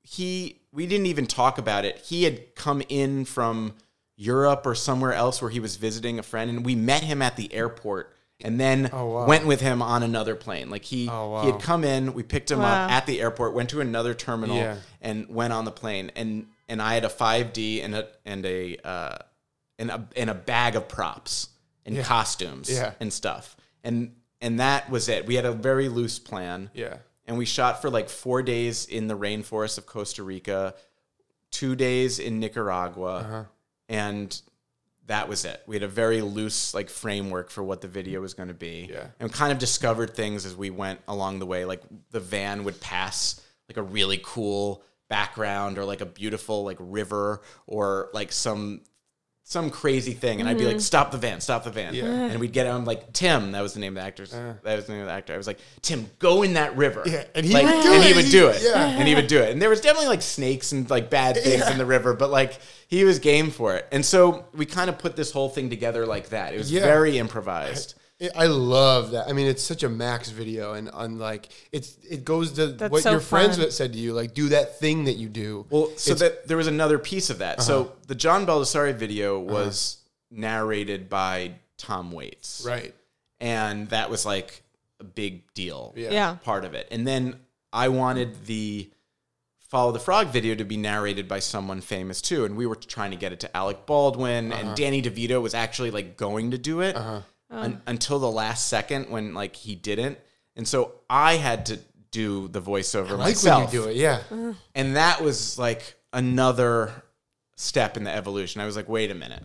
he we didn't even talk about it. He had come in from Europe or somewhere else where he was visiting a friend and we met him at the airport and then Oh, wow. went with him on another plane. Like he Oh, wow. he had come in, we picked him Wow. up at the airport, went to another terminal Yeah. and went on the plane and and I had a 5D and a and a uh and a and a bag of props and costumes Yeah. and stuff. And and that was it. We had a very loose plan Yeah. and we shot for like four days in the rainforest of Costa Rica, two days in Nicaragua, Uh-huh. and that was it. We had a very loose like framework for what the video was going to be, Yeah. and kind of discovered things as we went along the way. Like the van would pass like a really cool background or like a beautiful like river or like some some crazy thing and I'd be like mm-hmm. stop the van stop the van. Yeah. and we'd get on like Tim that was the name of the actor uh. that was the name of the actor. I was like Tim go in that river. Yeah, and he Like, would do and he it. would do it. Yeah. and he would do it. And there was definitely like snakes and like bad things in the river but like he was game for it. And so we kind of put this whole thing together like that. It was Yeah. very improvised It- I love that. I mean, it's such a max video, and unlike it's it goes to That's what so your friends said to you, like do that thing that you do. Well, so It's- that there was another piece of that. Uh-huh. So the John Baldessari video was narrated by Tom Waits, right, and that was like a big deal. Yeah. Yeah. part of it. And then I wanted the Follow the Frog video to be narrated by someone famous too, and we were trying to get it to Alec Baldwin, Uh-huh. and Danny DeVito was actually like going to do it Oh. un- until the last second when like he didn't, and so I had to do the voiceover I like myself when you do it. Yeah, uh. and that was like another step in the evolution. I was like, wait a minute.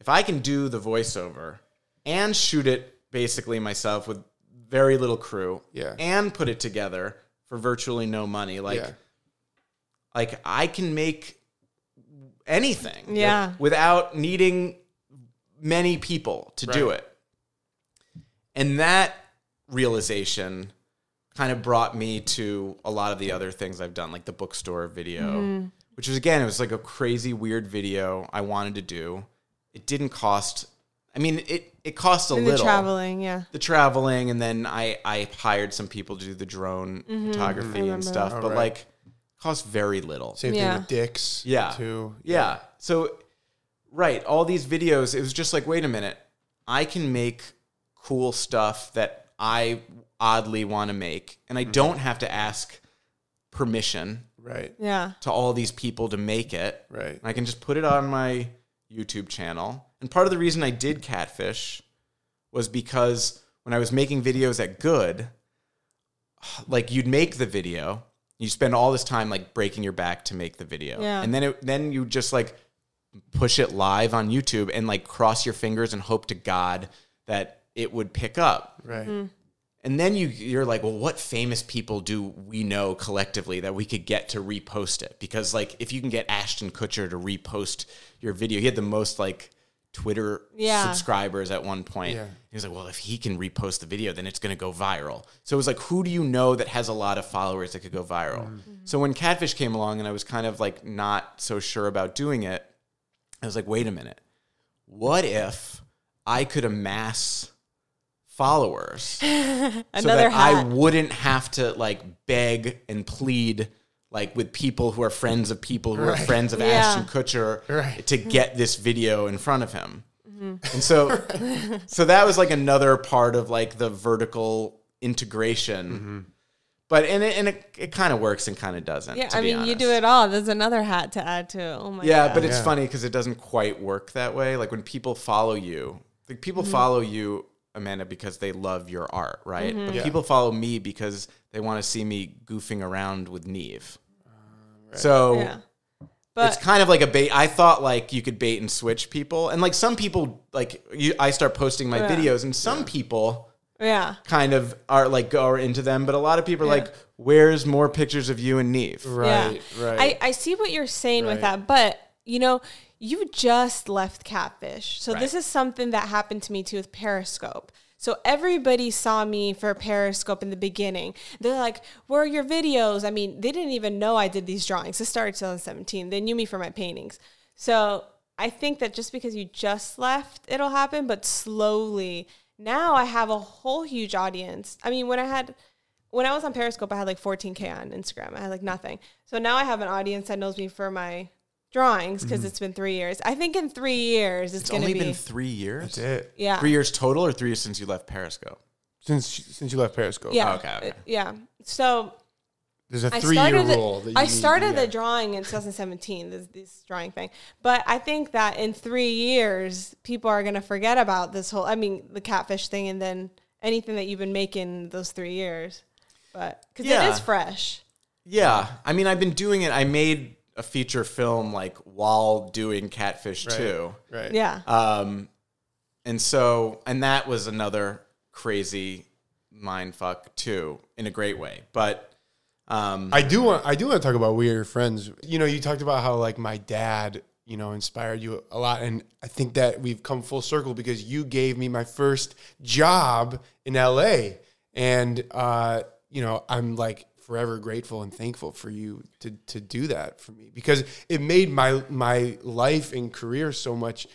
If I can do the voiceover and shoot it basically myself with very little crew Yeah. and put it together for virtually no money, like Yeah. like I can make anything Yeah. without needing many people to do it. And that realization kind of brought me to a lot of the other things I've done, like the bookstore video, mm-hmm. which was again, it was like a crazy, weird video I wanted to do. It didn't cost. I mean, it it cost a And little the traveling, yeah. the traveling, and then I I hired some people to do the drone mm-hmm. photography and stuff, that. but Alright. like cost very little. same Yeah. thing with Dick's. Yeah. too. Yeah. So, right, all these videos, it was just like, wait a minute, I can make cool stuff that I oddly want to make, and I mm-hmm. don't have to ask permission right, Yeah. to all these people to make it. right. I can just put it on my YouTube channel. And part of the reason I did Catfish was because when I was making videos at Good, like you'd make the video, you spend all this time like breaking your back to make the video. Yeah. And then it, then you just like push it live on YouTube and like cross your fingers and hope to God that it would pick up. Right. Mm-hmm. And then you you're like, well, what famous people do we know collectively that we could get to repost it? Because like, if you can get Ashton Kutcher to repost your video, he had the most like Twitter Yeah. subscribers at one point. Yeah. He was like, well, if he can repost the video, then it's going to go viral. So it was like, who do you know that has a lot of followers that could go viral? Mm-hmm. So when Catfish came along, and I was kind of like not so sure about doing it, I was like, wait a minute, what if I could amass followers? so Another that I wouldn't have to like beg and plead like with people who are friends of people who are friends of Yeah. Ashton Kutcher Right. to get this video in front of him. Mm-hmm. And so so that was like another part of like the vertical integration. Mm-hmm. But and it, and it, it kind of works and kind of doesn't. Yeah, to I be mean, you do it all. There's another hat to add to. Oh my god. Yeah, god. but it's Yeah. funny because it doesn't quite work that way. Like when people follow you, like people Mm-hmm. follow you, Amanda, because they love your art, right? Mm-hmm. But Yeah. people follow me because they want to see me goofing around with Nev. So yeah. But it's kind of like a bait. I thought like you could bait and switch people, and like some people, like you, I start posting my Yeah. videos, and some people yeah. kind of are like go into them, but a lot of people are Yeah. like, "Where's more pictures of you and Nev?" Right. Right. I, I see what you're saying Right. with that, but you know, you just left Catfish. So Right. this is something that happened to me too with Periscope. So everybody saw me for Periscope in the beginning. They're like, "Where are your videos?" I mean, they didn't even know I did these drawings. It started 2017. They knew me for my paintings. So I think that just because you just left, it'll happen, but slowly. Now I have a whole huge audience. I mean, when I had when I was on Periscope, I had like 14k on Instagram. I had like nothing. So now I have an audience that knows me for my drawings because it's been three years. I think in three years it's, It's going to only be been three years. That's it. yeah, Three years total, or three years since you left Periscope? Since since you left Periscope. yeah, Okay, okay. Uh, yeah. So There's a three year rule. that you I started the drawing in 2017. This, this drawing thing, but I think that in three years, people are gonna forget about this whole. I mean, the catfish thing, and then anything that you've been making those three years. But because it Yeah. is fresh. Yeah, I mean, I've been doing it. I made a feature film like while doing Catfish Right. too. Right. Yeah. Um, and so, and that was another crazy mind fuck too, in a great way. But um, I do want I do want to talk about we are your friends. You know, you talked about how like my dad, you know, inspired you a lot, and I think that we've come full circle because you gave me my first job in LA, and uh, you know, I'm like forever grateful and thankful for you to to do that for me because it made my my life and career so much.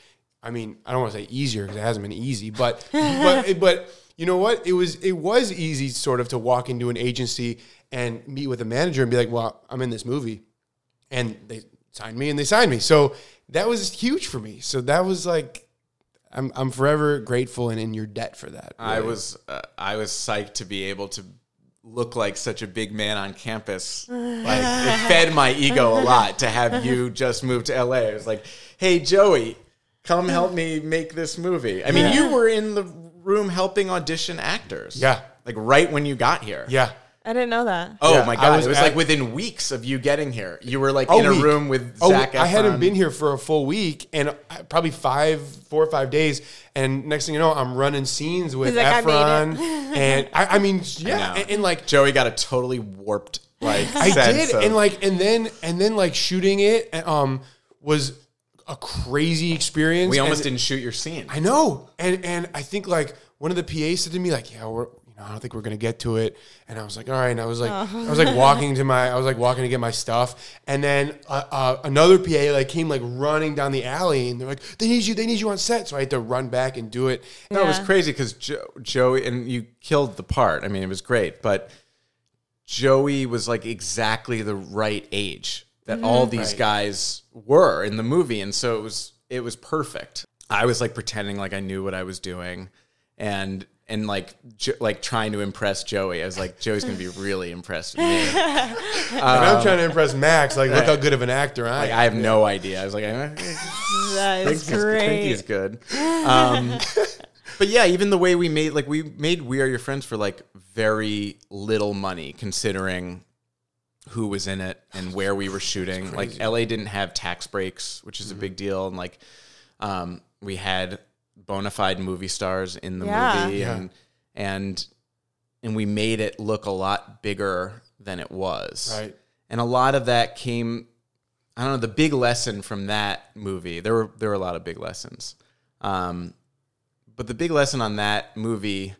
I mean, I don't want to say easier because it hasn't been easy, but but but you know what? It was it was easy sort of to walk into an agency and meet with a manager and be like, "Well, I'm in this movie," and they signed me and they signed me. So that was huge for me. So that was like, I'm I'm forever grateful and in your debt for that. I was uh, I was psyched to be able to look like such a big man on campus. Like it fed my ego a lot to have you just move to LA. It was like, hey Joey, come help me make this movie. I mean, Yeah. you were in the room helping audition actors. Yeah. Like right when you got here. yeah. I didn't know that. Oh Yeah, my I god! was it was at- like within weeks of you getting here. You were like A in a week. room with Oh, Zac. I hadn't been here for a full week and uh, probably five, four or five days. And next thing you know, I'm running scenes with He's like, "I made Efron. it." and I, I mean, yeah, know. and, and like Joey got a totally warped like. I sense did, of- and like, and then, and then, like shooting it, um, was a crazy experience. we almost And- didn't shoot your scene. I know, and and I think like one of the PAs said to me like, yeah, we're. You know, I don't think we're gonna get to it, and I was like, all right. And I was like, I was like walking to my, I was like walking to get my stuff, and then uh, uh, another PA like came like running down the alley, and they're like, they need you, they need you on set. So I had to run back and do it. No, it was crazy because jo- Joey and you killed the part. I mean, it was great, but Joey was like exactly the right age that all mm. these Right. guys were in the movie, and so it was it was perfect. I was like pretending like I knew what I was doing, and and like jo- like trying to impress Joey. I was like, Joey's gonna be really impressed with me. and I'm um, trying to impress Max. Like, look how good of an actor I Like am. I have no idea. I was like, I That is think great. he's good. Um, but yeah, even the way we made like we made We Are Your Friends for like very little money considering who was in it and where we were shooting. Like LA didn't have tax breaks, which is a big deal, and like um, we had bona fide movie stars in the Yeah. movie, Yeah. and and and we made it look a lot bigger than it was. Right. And a lot of that came I don't know, the big lesson from that movie. There were there were a lot of big lessons. Um, but the big lesson on that movie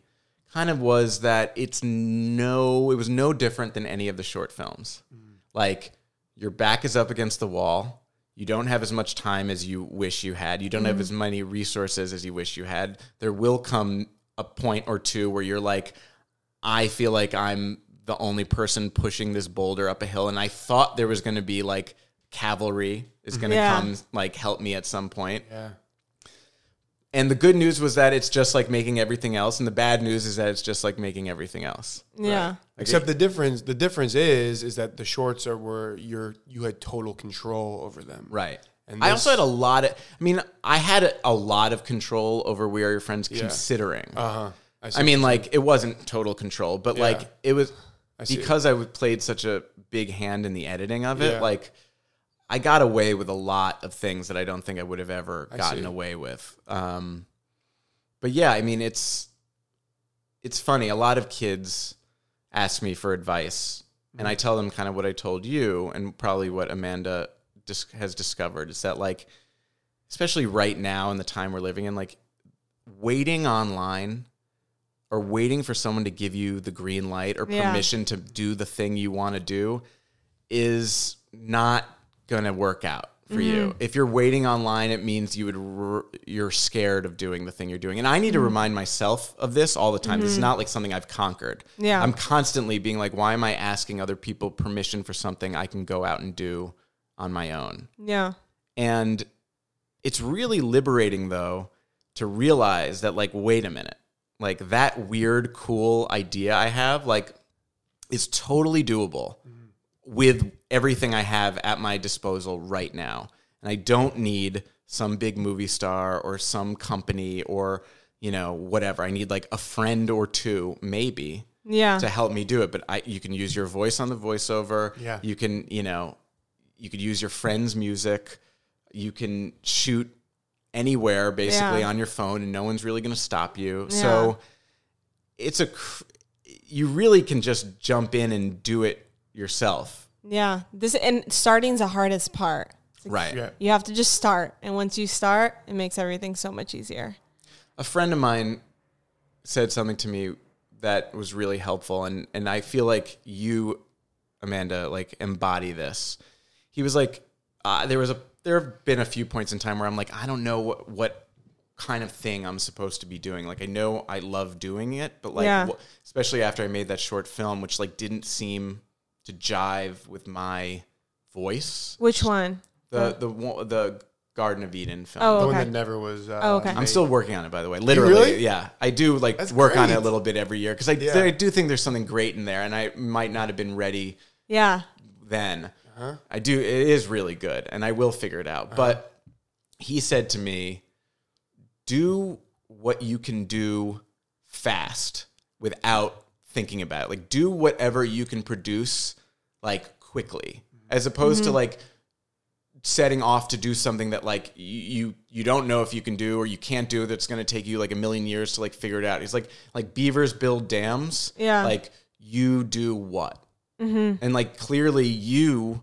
kind of was that it's no it was no different than any of the short films. Mm. Like your back is up against the wall. You don't have as much time as you wish you had. You don't have mm. as many resources as you wish you had. There will come a point or two where you're like, I feel like I'm the only person pushing this boulder up a hill. And I thought there was going to be like cavalry is going to Yeah. come like help me at some point. Yeah. And the good news was that it's just like making everything else. And the bad news is that it's just like making everything else. Yeah. Except the difference, the difference is, is that the shorts are where you're you had total control over them. Right. And I also had a lot of, I mean, I had a, a lot of control over We Are Your Friends considering. Uh huh. I mean, like, it wasn't total control, but Yeah. like, it was see. because I played such a big hand in the editing of it. Yeah. Like, I got away with a lot of things that I don't think I would have ever gotten away with. Um, but yeah, I mean, it's it's funny. A lot of kids ask me for advice, and I tell them kind of what I told you, and probably what Amanda dis- has discovered is that like, especially right now in the time we're living in, like, waiting online or waiting for someone to give you the green light or Yeah. permission to do the thing you want to do is not going to work out for you. Mm-hmm. If you're waiting online, it means you would r- you're scared of doing the thing you're doing. And I need to mm-hmm. remind myself of this all the time. This is mm-hmm. not like something I've conquered. Yeah. I'm constantly being like, why am I asking other people permission for something I can go out and do on my own? Yeah. And it's really liberating though to realize that like wait a minute. Like that weird cool idea I have like is totally doable with everything I have at my disposal right now. And I don't need some big movie star or some company or you know whatever. I need like a friend or two maybe Yeah. to help me do it. But I, you can use your voice on the voiceover. Yeah. You can, you know, you could use your friend's music. You can shoot anywhere basically Yeah. on your phone, and no one's really going to stop you. So it's a, cr- you really can just jump in and do it yourself. Yeah. This and starting's the hardest part. Right. Yeah. You have to just start. And once you start, it makes everything so much easier. a friend of mine said something to me that was really helpful and and I feel like you Amanda like embody this. He was like uh, there was a there have been a few points in time where I'm like I don't know what what kind of thing I'm supposed to be doing. Like I know I love doing it, but like Yeah. wh- especially after I made that short film which like didn't seem to jive with my voice. Which one? The the one- the Garden of Eden film. Oh, okay. The one that never was. Uh, Oh, okay. I'm still working on it, by the way. Literally, really? yeah. I do like That's work on it a little bit every year because I, Yeah. I do think there's something great in there, and I might not have been ready Yeah. then. Uh-huh. I do. It is really good, and I will figure it out. But he said to me, "Do what you can do fast without thinking about it. Like, do whatever you can produce like quickly, as opposed to mm-hmm. like." setting off to do something that like you you, you don't know if you can do or you can't do that's going to take you like a million years to like figure it out. It's like like beavers build dams. Yeah. Like you do what? Mm-hmm. And like clearly you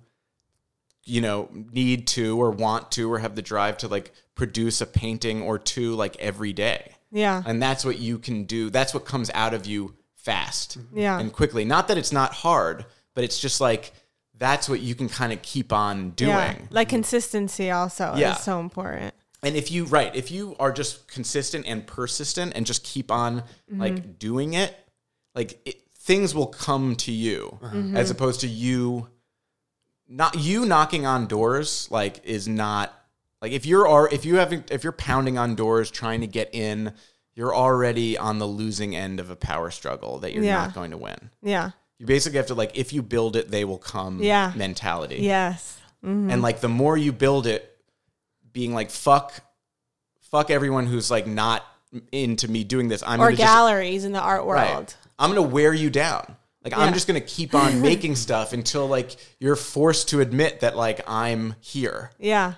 you know need to or want to or have the drive to like produce a painting or two like every day. Yeah. And that's what you can do. That's what comes out of you fast Yeah. and quickly. Not that it's not hard, but it's just like that's what you can kind of keep on doing. Yeah. Like consistency also Yeah. is so important. And if you right, if you are just consistent and persistent and just keep on mm-hmm. like doing it, like it, things will come to you uh-huh. mm-hmm. as opposed to you not you knocking on doors like is not like if you're are if you haven't if you're pounding on doors trying to get in, you're already on the losing end of a power struggle that you're Yeah. not going to win. Yeah. You basically have to like if you build it, they will come Yeah. mentality. Yes. Mm-hmm. And like the more you build it, being like fuck, fuck everyone who's like not into me doing this. I'm Or gonna just, galleries in the art world. right. I'm gonna wear you down. Like I'm just gonna keep on making stuff until like you're forced to admit that like I'm here. Yeah.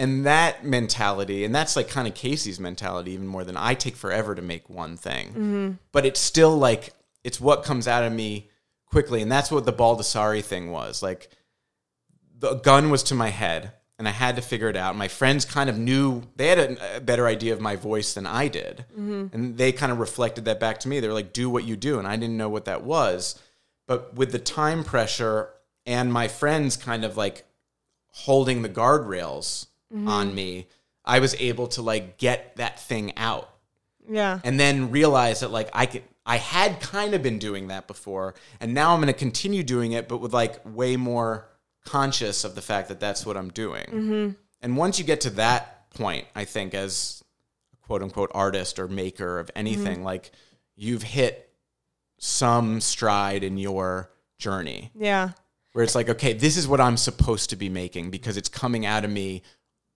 And that mentality, and that's like kind of Casey's mentality, even more than I take forever to make one thing. Mm-hmm. But it's still like it's what comes out of me quickly, and that's what the Baldessari thing was. Like the gun was to my head, and I had to figure it out. My friends kind of knew they had a, a better idea of my voice than I did, mm-hmm. and they kind of reflected that back to me. They were like, "Do what you do," and I didn't know what that was. But with the time pressure and my friends kind of like holding the guardrails on mm. me, I was able to like get that thing out Yeah. and then realize that like I could I had kind of been doing that before and now I'm going to continue doing it but with like way more conscious of the fact that that's what I'm doing. Mm-hmm. And once you get to that point, I think as a quote unquote artist or maker of anything mm-hmm. like you've hit some stride in your journey Yeah. where it's like, okay, this is what I'm supposed to be making because it's coming out of me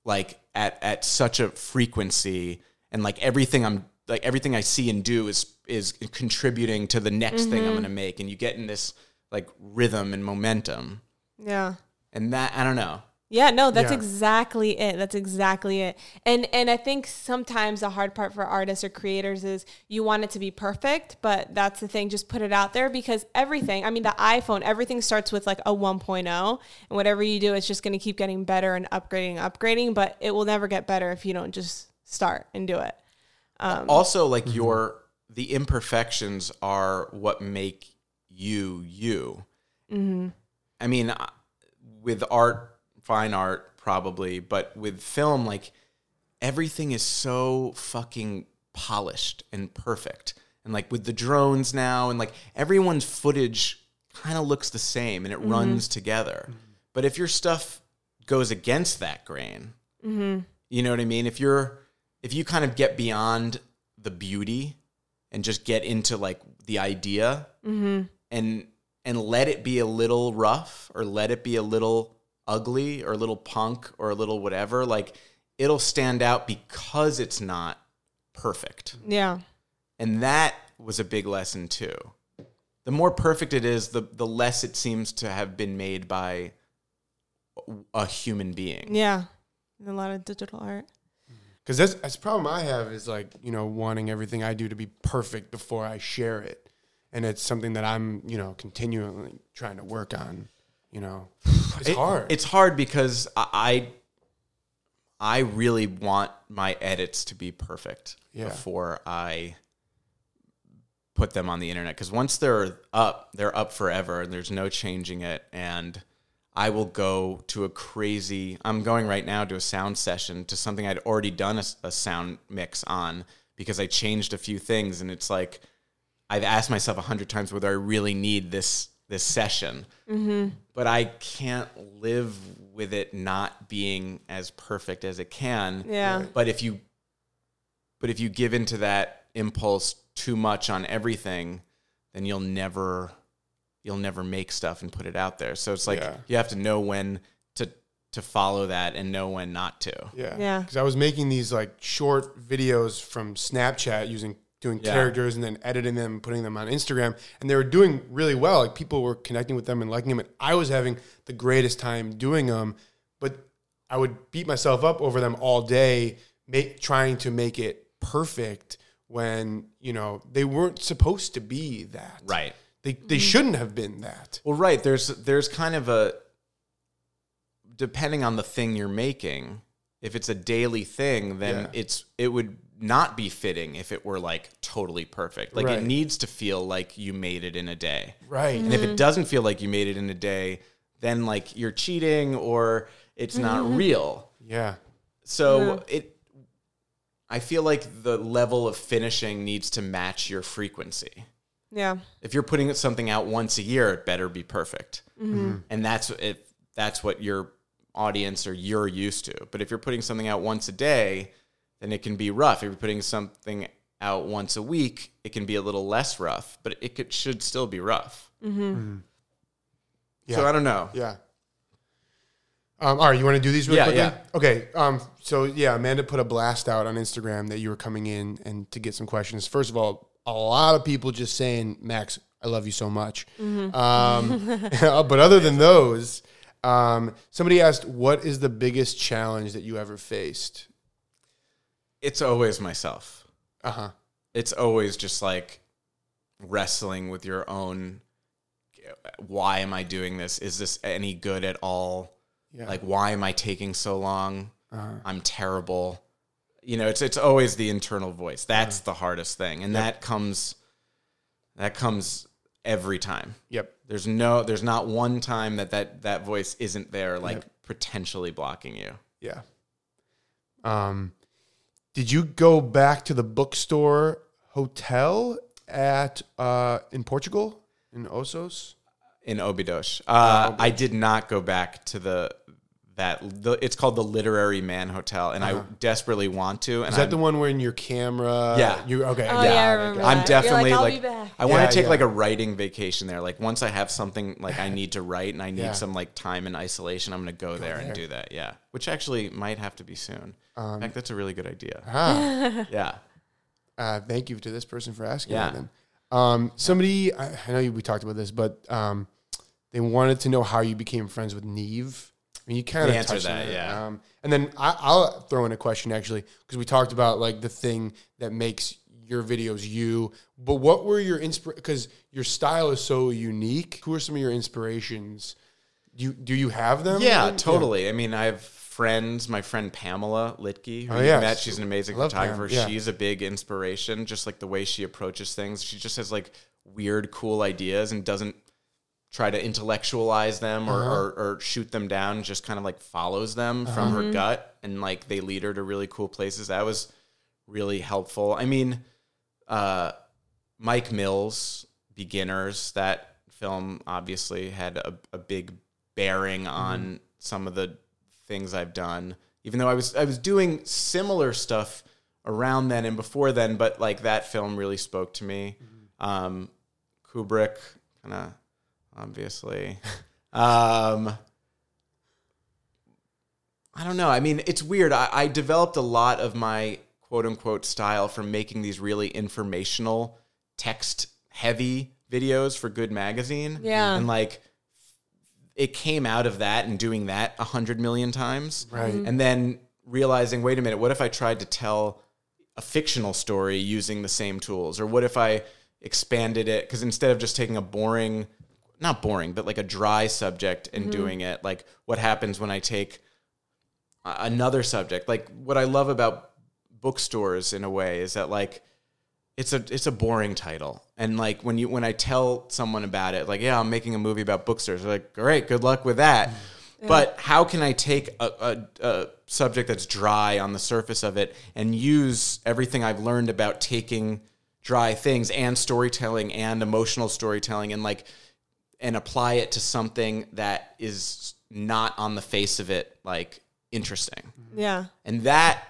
like at at such a frequency and like everything I'm like everything I see and do is is contributing to the next thing I'm mm-hmm. going to make and you get in this like rhythm and momentum. Yeah. And that I don't know. Yeah, no, that's Yeah. exactly it. That's exactly it. And and I think sometimes the hard part for artists or creators is you want it to be perfect, but that's the thing, just put it out there because everything, I mean the iPhone, everything starts with like a 1.0 and whatever you do it's just going to keep getting better and upgrading, upgrading, but it will never get better if you don't just start and do it. also like your the imperfections are what make you you. I mean, uh, with art, fine art, probably, but with film, like everything is so fucking polished and perfect. And like with the drones now, and like everyone's footage kind of looks the same and it mm-hmm. runs together. But if your stuff goes against that grain, mm-hmm. you know what I mean? If you're, if you kind of get beyond the beauty and just get into like the idea mm-hmm. and and let it be a little rough or let it be a little ugly or a little punk or a little whatever like it'll stand out because it's not perfect Yeah. and that was a big lesson too the more perfect it is the the less it seems to have been made by a human being Yeah. A lot of digital art. Because that's that's the problem I have is like you know wanting everything I do to be perfect before I share it, and it's something that I'm you know continually trying to work on. You know, it's It- hard. It's hard because I I really want my edits to be perfect Yeah. before I put them on the internet because once they're up, they're up forever and there's no changing it and I will go to a crazy I'm going right now to a sound session to something I'd already done a sound mix on because I changed a few things and it's like I've asked myself a hundred times whether I really need this this session but I can't live with it not being as perfect as it can. Yeah. But if you but if you give into that impulse too much on everything, then you'll never you'll never make stuff and put it out there. So it's like Yeah. you have to know when to to follow that and know when not to. yeah, Yeah. Because I was making these like short videos from Snapchat using doing Yeah. characters and then editing them, and putting them on Instagram, and they were doing really well. Like people were connecting with them and liking them, and I was having the greatest time doing them. But I would beat myself up over them all day, make, trying to make it perfect when you know they weren't supposed to be that. Right. They they mm-hmm. shouldn't have been that. Well, right. There's there's kind of a depending on the thing you're making. If it's a daily thing, then Yeah. it's it would not be fitting if it were like totally perfect. Like Right. it needs to feel like you made it in a day. Right. And if it mm-hmm. doesn't feel like you made it in a day, then like you're cheating or it's not mm-hmm. real. Yeah. So it I feel like the level of finishing needs to match your frequency Yeah. if you're putting something out once a year, it better be perfect. Mm-hmm. mm-hmm. And that's if that's what your audience or you're used to. But if you're putting something out once a day, then it can be rough. If you're putting something out once a week, it can be a little less rough, but it could, should still be rough. Yeah. So I don't know. Yeah. Um, all right, you want to do these really Yeah, quickly? yeah. Okay. Um, so yeah, Amanda put a blast out on Instagram that you were coming in and to get some questions. First of all, a lot of people just saying, Max, I love you so much. Um, but other than those, um, somebody asked, what is the biggest challenge that you ever faced? It's always myself. Uh huh. It's always just like wrestling with your own why am I doing this? Is this any good at all? Yeah. like why am i taking so long Uh-huh. i'm terrible you know it's it's always the internal voice that's the hardest thing and that comes that comes every time Yep. there's no there's not one time that that that voice isn't there like potentially blocking you Yeah. Um, did you go back to the bookstore hotel at uh, in Portugal in Osos? in obidos uh, i did not go back to the that the, it's called the literary man hotel and i desperately want to and Uh-huh. Is that I'm- the one where in your camera? Yeah. You okay? Oh, got yeah, I it, remember got it. that. I'm definitely You're like, "I'll like, be back." I want Yeah, to take yeah. like a writing vacation there. Like once I have something like I need to write and I need Yeah. some like time in isolation, I'm going to go, there, and do that. Yeah, which actually might have to be soon. in fact, that's a really good idea. Ah, Yeah, uh, thank you to this person for asking. Yeah. Then, um, somebody I, I know you, we talked about this, but um, they wanted to know how you became friends with Nev. I mean, you kind of on that, yeah. Um, and then I, I'll throw in a question actually because we talked about like the thing that makes your videos you. But what were your inspir? Because your style is so unique. Who are some of your inspirations? Do you do you have them? yeah, totally. I mean, I've friends, my friend Pamela Littky, who Oh, you yeah. met, she's an amazing photographer. yeah. She's a big inspiration, just like the way she approaches things. She just has like weird, cool ideas and doesn't try to intellectualize them or, Uh-huh. or, or shoot them down, just kind of like follows them from her gut and like they lead her to really cool places. That was really helpful. I mean, uh, Mike Mills, Beginners, that film obviously had a, a big bearing on some of the things I've done. Even though I was I was doing similar stuff around then and before then, but like that film really spoke to me. Um, Kubrick, kind of obviously. um, I don't know. I mean, it's weird. I, I developed a lot of my quote unquote style from making these really informational, text heavy videos for Good Magazine. Yeah. And like, it came out of that and doing that a hundred million times. Right. And then realizing, wait a minute, what if I tried to tell a fictional story using the same tools? Or what if I expanded it? Because instead of just taking a boring, not boring, but like a dry subject and mm-hmm. doing it, like what happens when I take another subject? Like what I love about bookstores in a way is that like it's a it's a boring title. And like when you when i tell someone about it like yeah i'm making a movie about bookstores they're like great good luck with that. Mm. But how can i take a, a, a subject that's dry on the surface of it and use everything i've learned about taking dry things and storytelling and emotional storytelling and like and apply it to something that is not on the face of it like interesting mm-hmm. Yeah. and that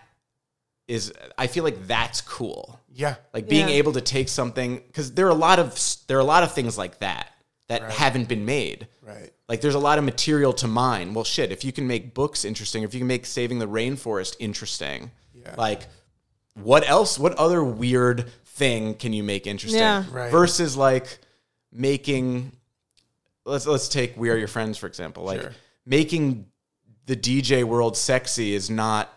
is i feel like that's cool Yeah. like being Yeah. able to take something because there are a lot of there are a lot of things like that that haven't been made Right. like there's a lot of material to mine well shit if you can make books interesting if you can make saving the rainforest interesting Yeah. like what else what other weird thing can you make interesting Yeah. Right. versus like making let's let's take we are your friends for example like Sure. making the dj world sexy is not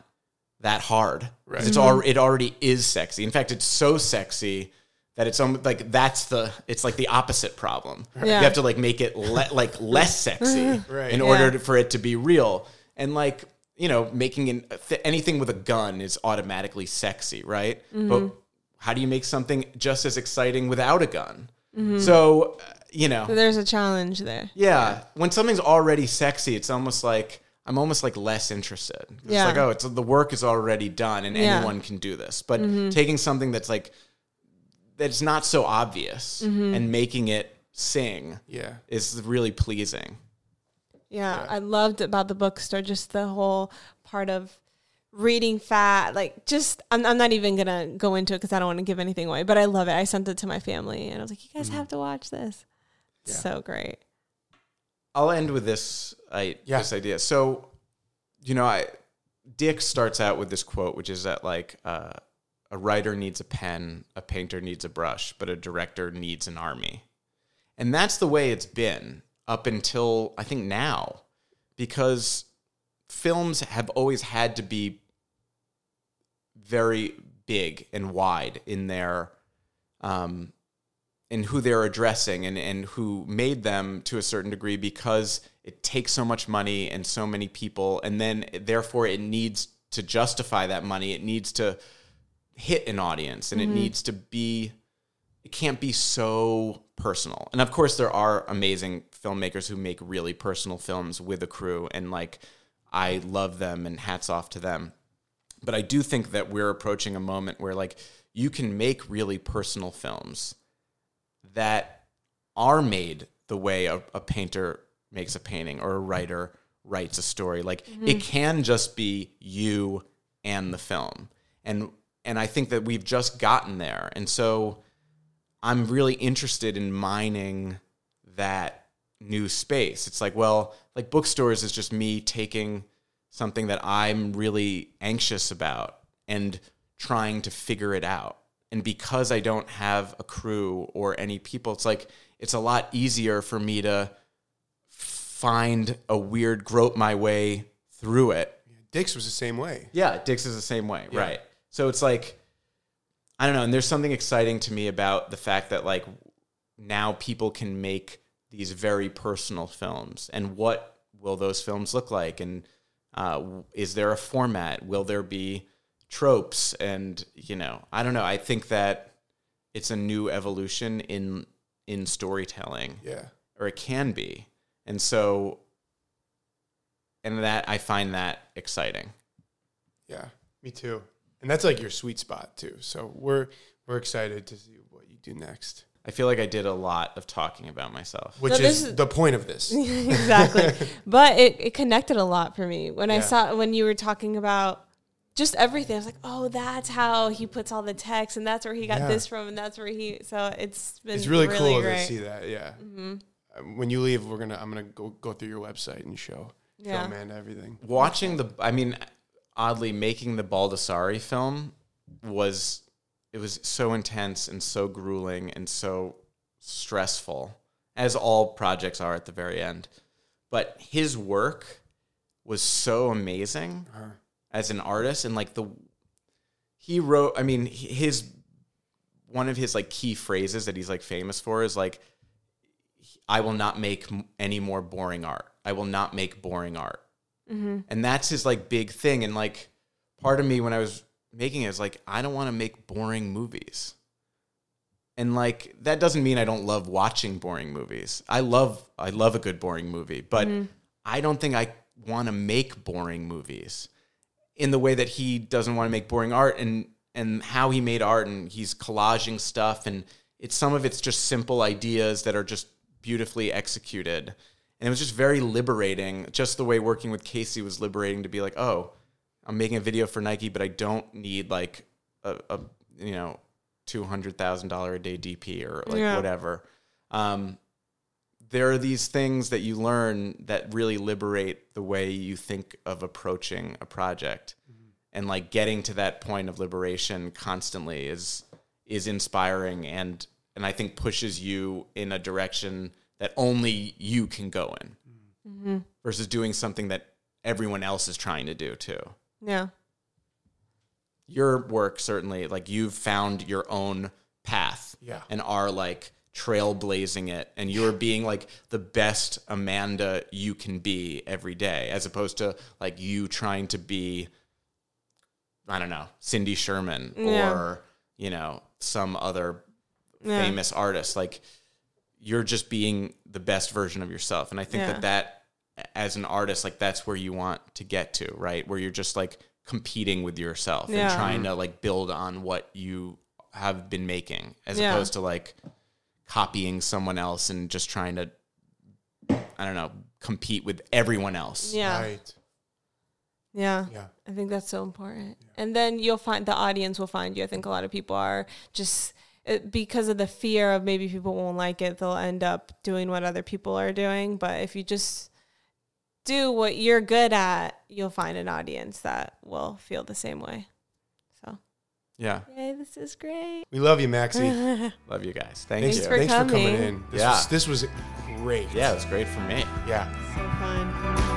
that hard. Right. it's al- it already is sexy in fact it's so sexy that it's almost like that's the it's like the opposite problem Yeah. you have to like make it le- like less sexy Right. in Yeah. order to- for it to be real and like you know making an, th- anything with a gun is automatically sexy right Mm-hmm. but how do you make something just as exciting without a gun Mm-hmm. so you know So there's a challenge there. yeah. When something's already sexy, it's almost like I'm almost like less interested. It's Yeah. like, oh, it's the work is already done and Yeah. Mm-hmm. anyone can do this. But taking something that's like that's not so obvious Mm-hmm. and making it sing Yeah. is really pleasing. Yeah, I loved about the bookstore just the whole part of reading fat. Like, just I'm, I'm not even gonna go into it because I don't want to give anything away. But I love it. I sent it to my family, and I was like, "You guys have to watch this." It's Yeah. so great. I'll end with this I, Yeah. this idea. So, you know, I Dick starts out with this quote, which is that like uh, a writer needs a pen, a painter needs a brush, but a director needs an army, and that's the way it's been up until I think now, because films have always had to be very big and wide in their um, in who they're addressing and, and who made them to a certain degree because it takes so much money and so many people and then therefore it needs to justify that money. It needs to hit an audience and it mm-hmm. needs to be it can't be so personal. And of course there are amazing filmmakers who make really personal films with a crew and like i love them and hats off to them. But i do think that we're approaching a moment where like you can make really personal films that are made the way a, a painter makes a painting or a writer writes a story. Like mm-hmm. it can just be you and the film. And and I think that we've just gotten there. And so I'm really interested in mining that new space. It's like, well, like bookstores is just me taking something that I'm really anxious about and trying to figure it out. And because I don't have a crew or any people, it's like it's a lot easier for me to find a weird grope my way through it Dix was the same way. yeah, Dix is the same way, Yeah. right? So it's like I don't know, and there's something exciting to me about the fact that like now people can make these very personal films, and what will those films look like? And Uh, is there a format? Will there be tropes? And you know, I don't know. I think that it's a new evolution in in storytelling, Yeah. or it can be, and so, and that I find that exciting. Yeah. Me too. And that's like your sweet spot too. So we're we're excited to see what you do next. I feel like I did a lot of talking about myself. Which So this is is- the point of this. exactly. but it, it connected a lot for me when I saw when you were talking about just everything. I was like, oh, that's how he puts all the text, and that's where he got Yeah. this from, and that's where he. So it's been It's really, cool great. to see that. Yeah. Um, When you leave, we're gonna I'm gonna go go through your website and show Yeah. show Amanda everything. watching the i mean oddly making the baldessari film was it was so intense and so grueling and so stressful as all projects are at the very end but his work was so amazing Uh-huh. As an artist and like the he wrote i mean his one of his like key phrases that he's like famous for is like i will not make any more boring art. I will not make boring art. Mm-hmm. And that's his like big thing and like part of me when i was making it is like i don't want to make boring movies. And like that doesn't mean i don't love watching boring movies. I love i love a good boring movie but mm-hmm. i don't think i want to make boring movies in the way that he doesn't want to make boring art and and how he made art and he's collaging stuff and it's some of it's just simple ideas that are just beautifully executed and it was just very liberating just the way working with casey was liberating to be like oh i'm making a video for nike but i don't need like a, a you know $200000 a day dp or like Yeah. whatever um, there are these things that you learn that really liberate the way you think of approaching a project. Mm-hmm. And like getting to that point of liberation constantly is is inspiring and and I think pushes you in a direction that only you can go in. Mm-hmm. Mm-hmm. Versus doing something that everyone else is trying to do too. Yeah. your work certainly like you've found your own path Yeah. and are like trailblazing it and you're being like the best amanda you can be every day as opposed to like you trying to be i don't know cindy sherman Yeah. or you know some other Yeah. famous artist like you're just being the best version of yourself and i think Yeah. that that as an artist like that's where you want to get to right where you're just like competing with yourself and trying to like build on what you have been making as opposed to like copying someone else and just trying to i don't know compete with everyone else Yeah. Right. Yeah. Yeah. I think that's so important. And then you'll find the audience will find you. I think a lot of people are just it, because of the fear of maybe people won't like it, they'll end up doing what other people are doing. But if you just do what you're good at, you'll find an audience that will feel the same way. So, yeah yay, this is great. We love you, Maxie. love you guys thank Thanks, you for thanks for coming coming. in. This Yeah. was this was great. yeah it was great for me Yeah. So fun.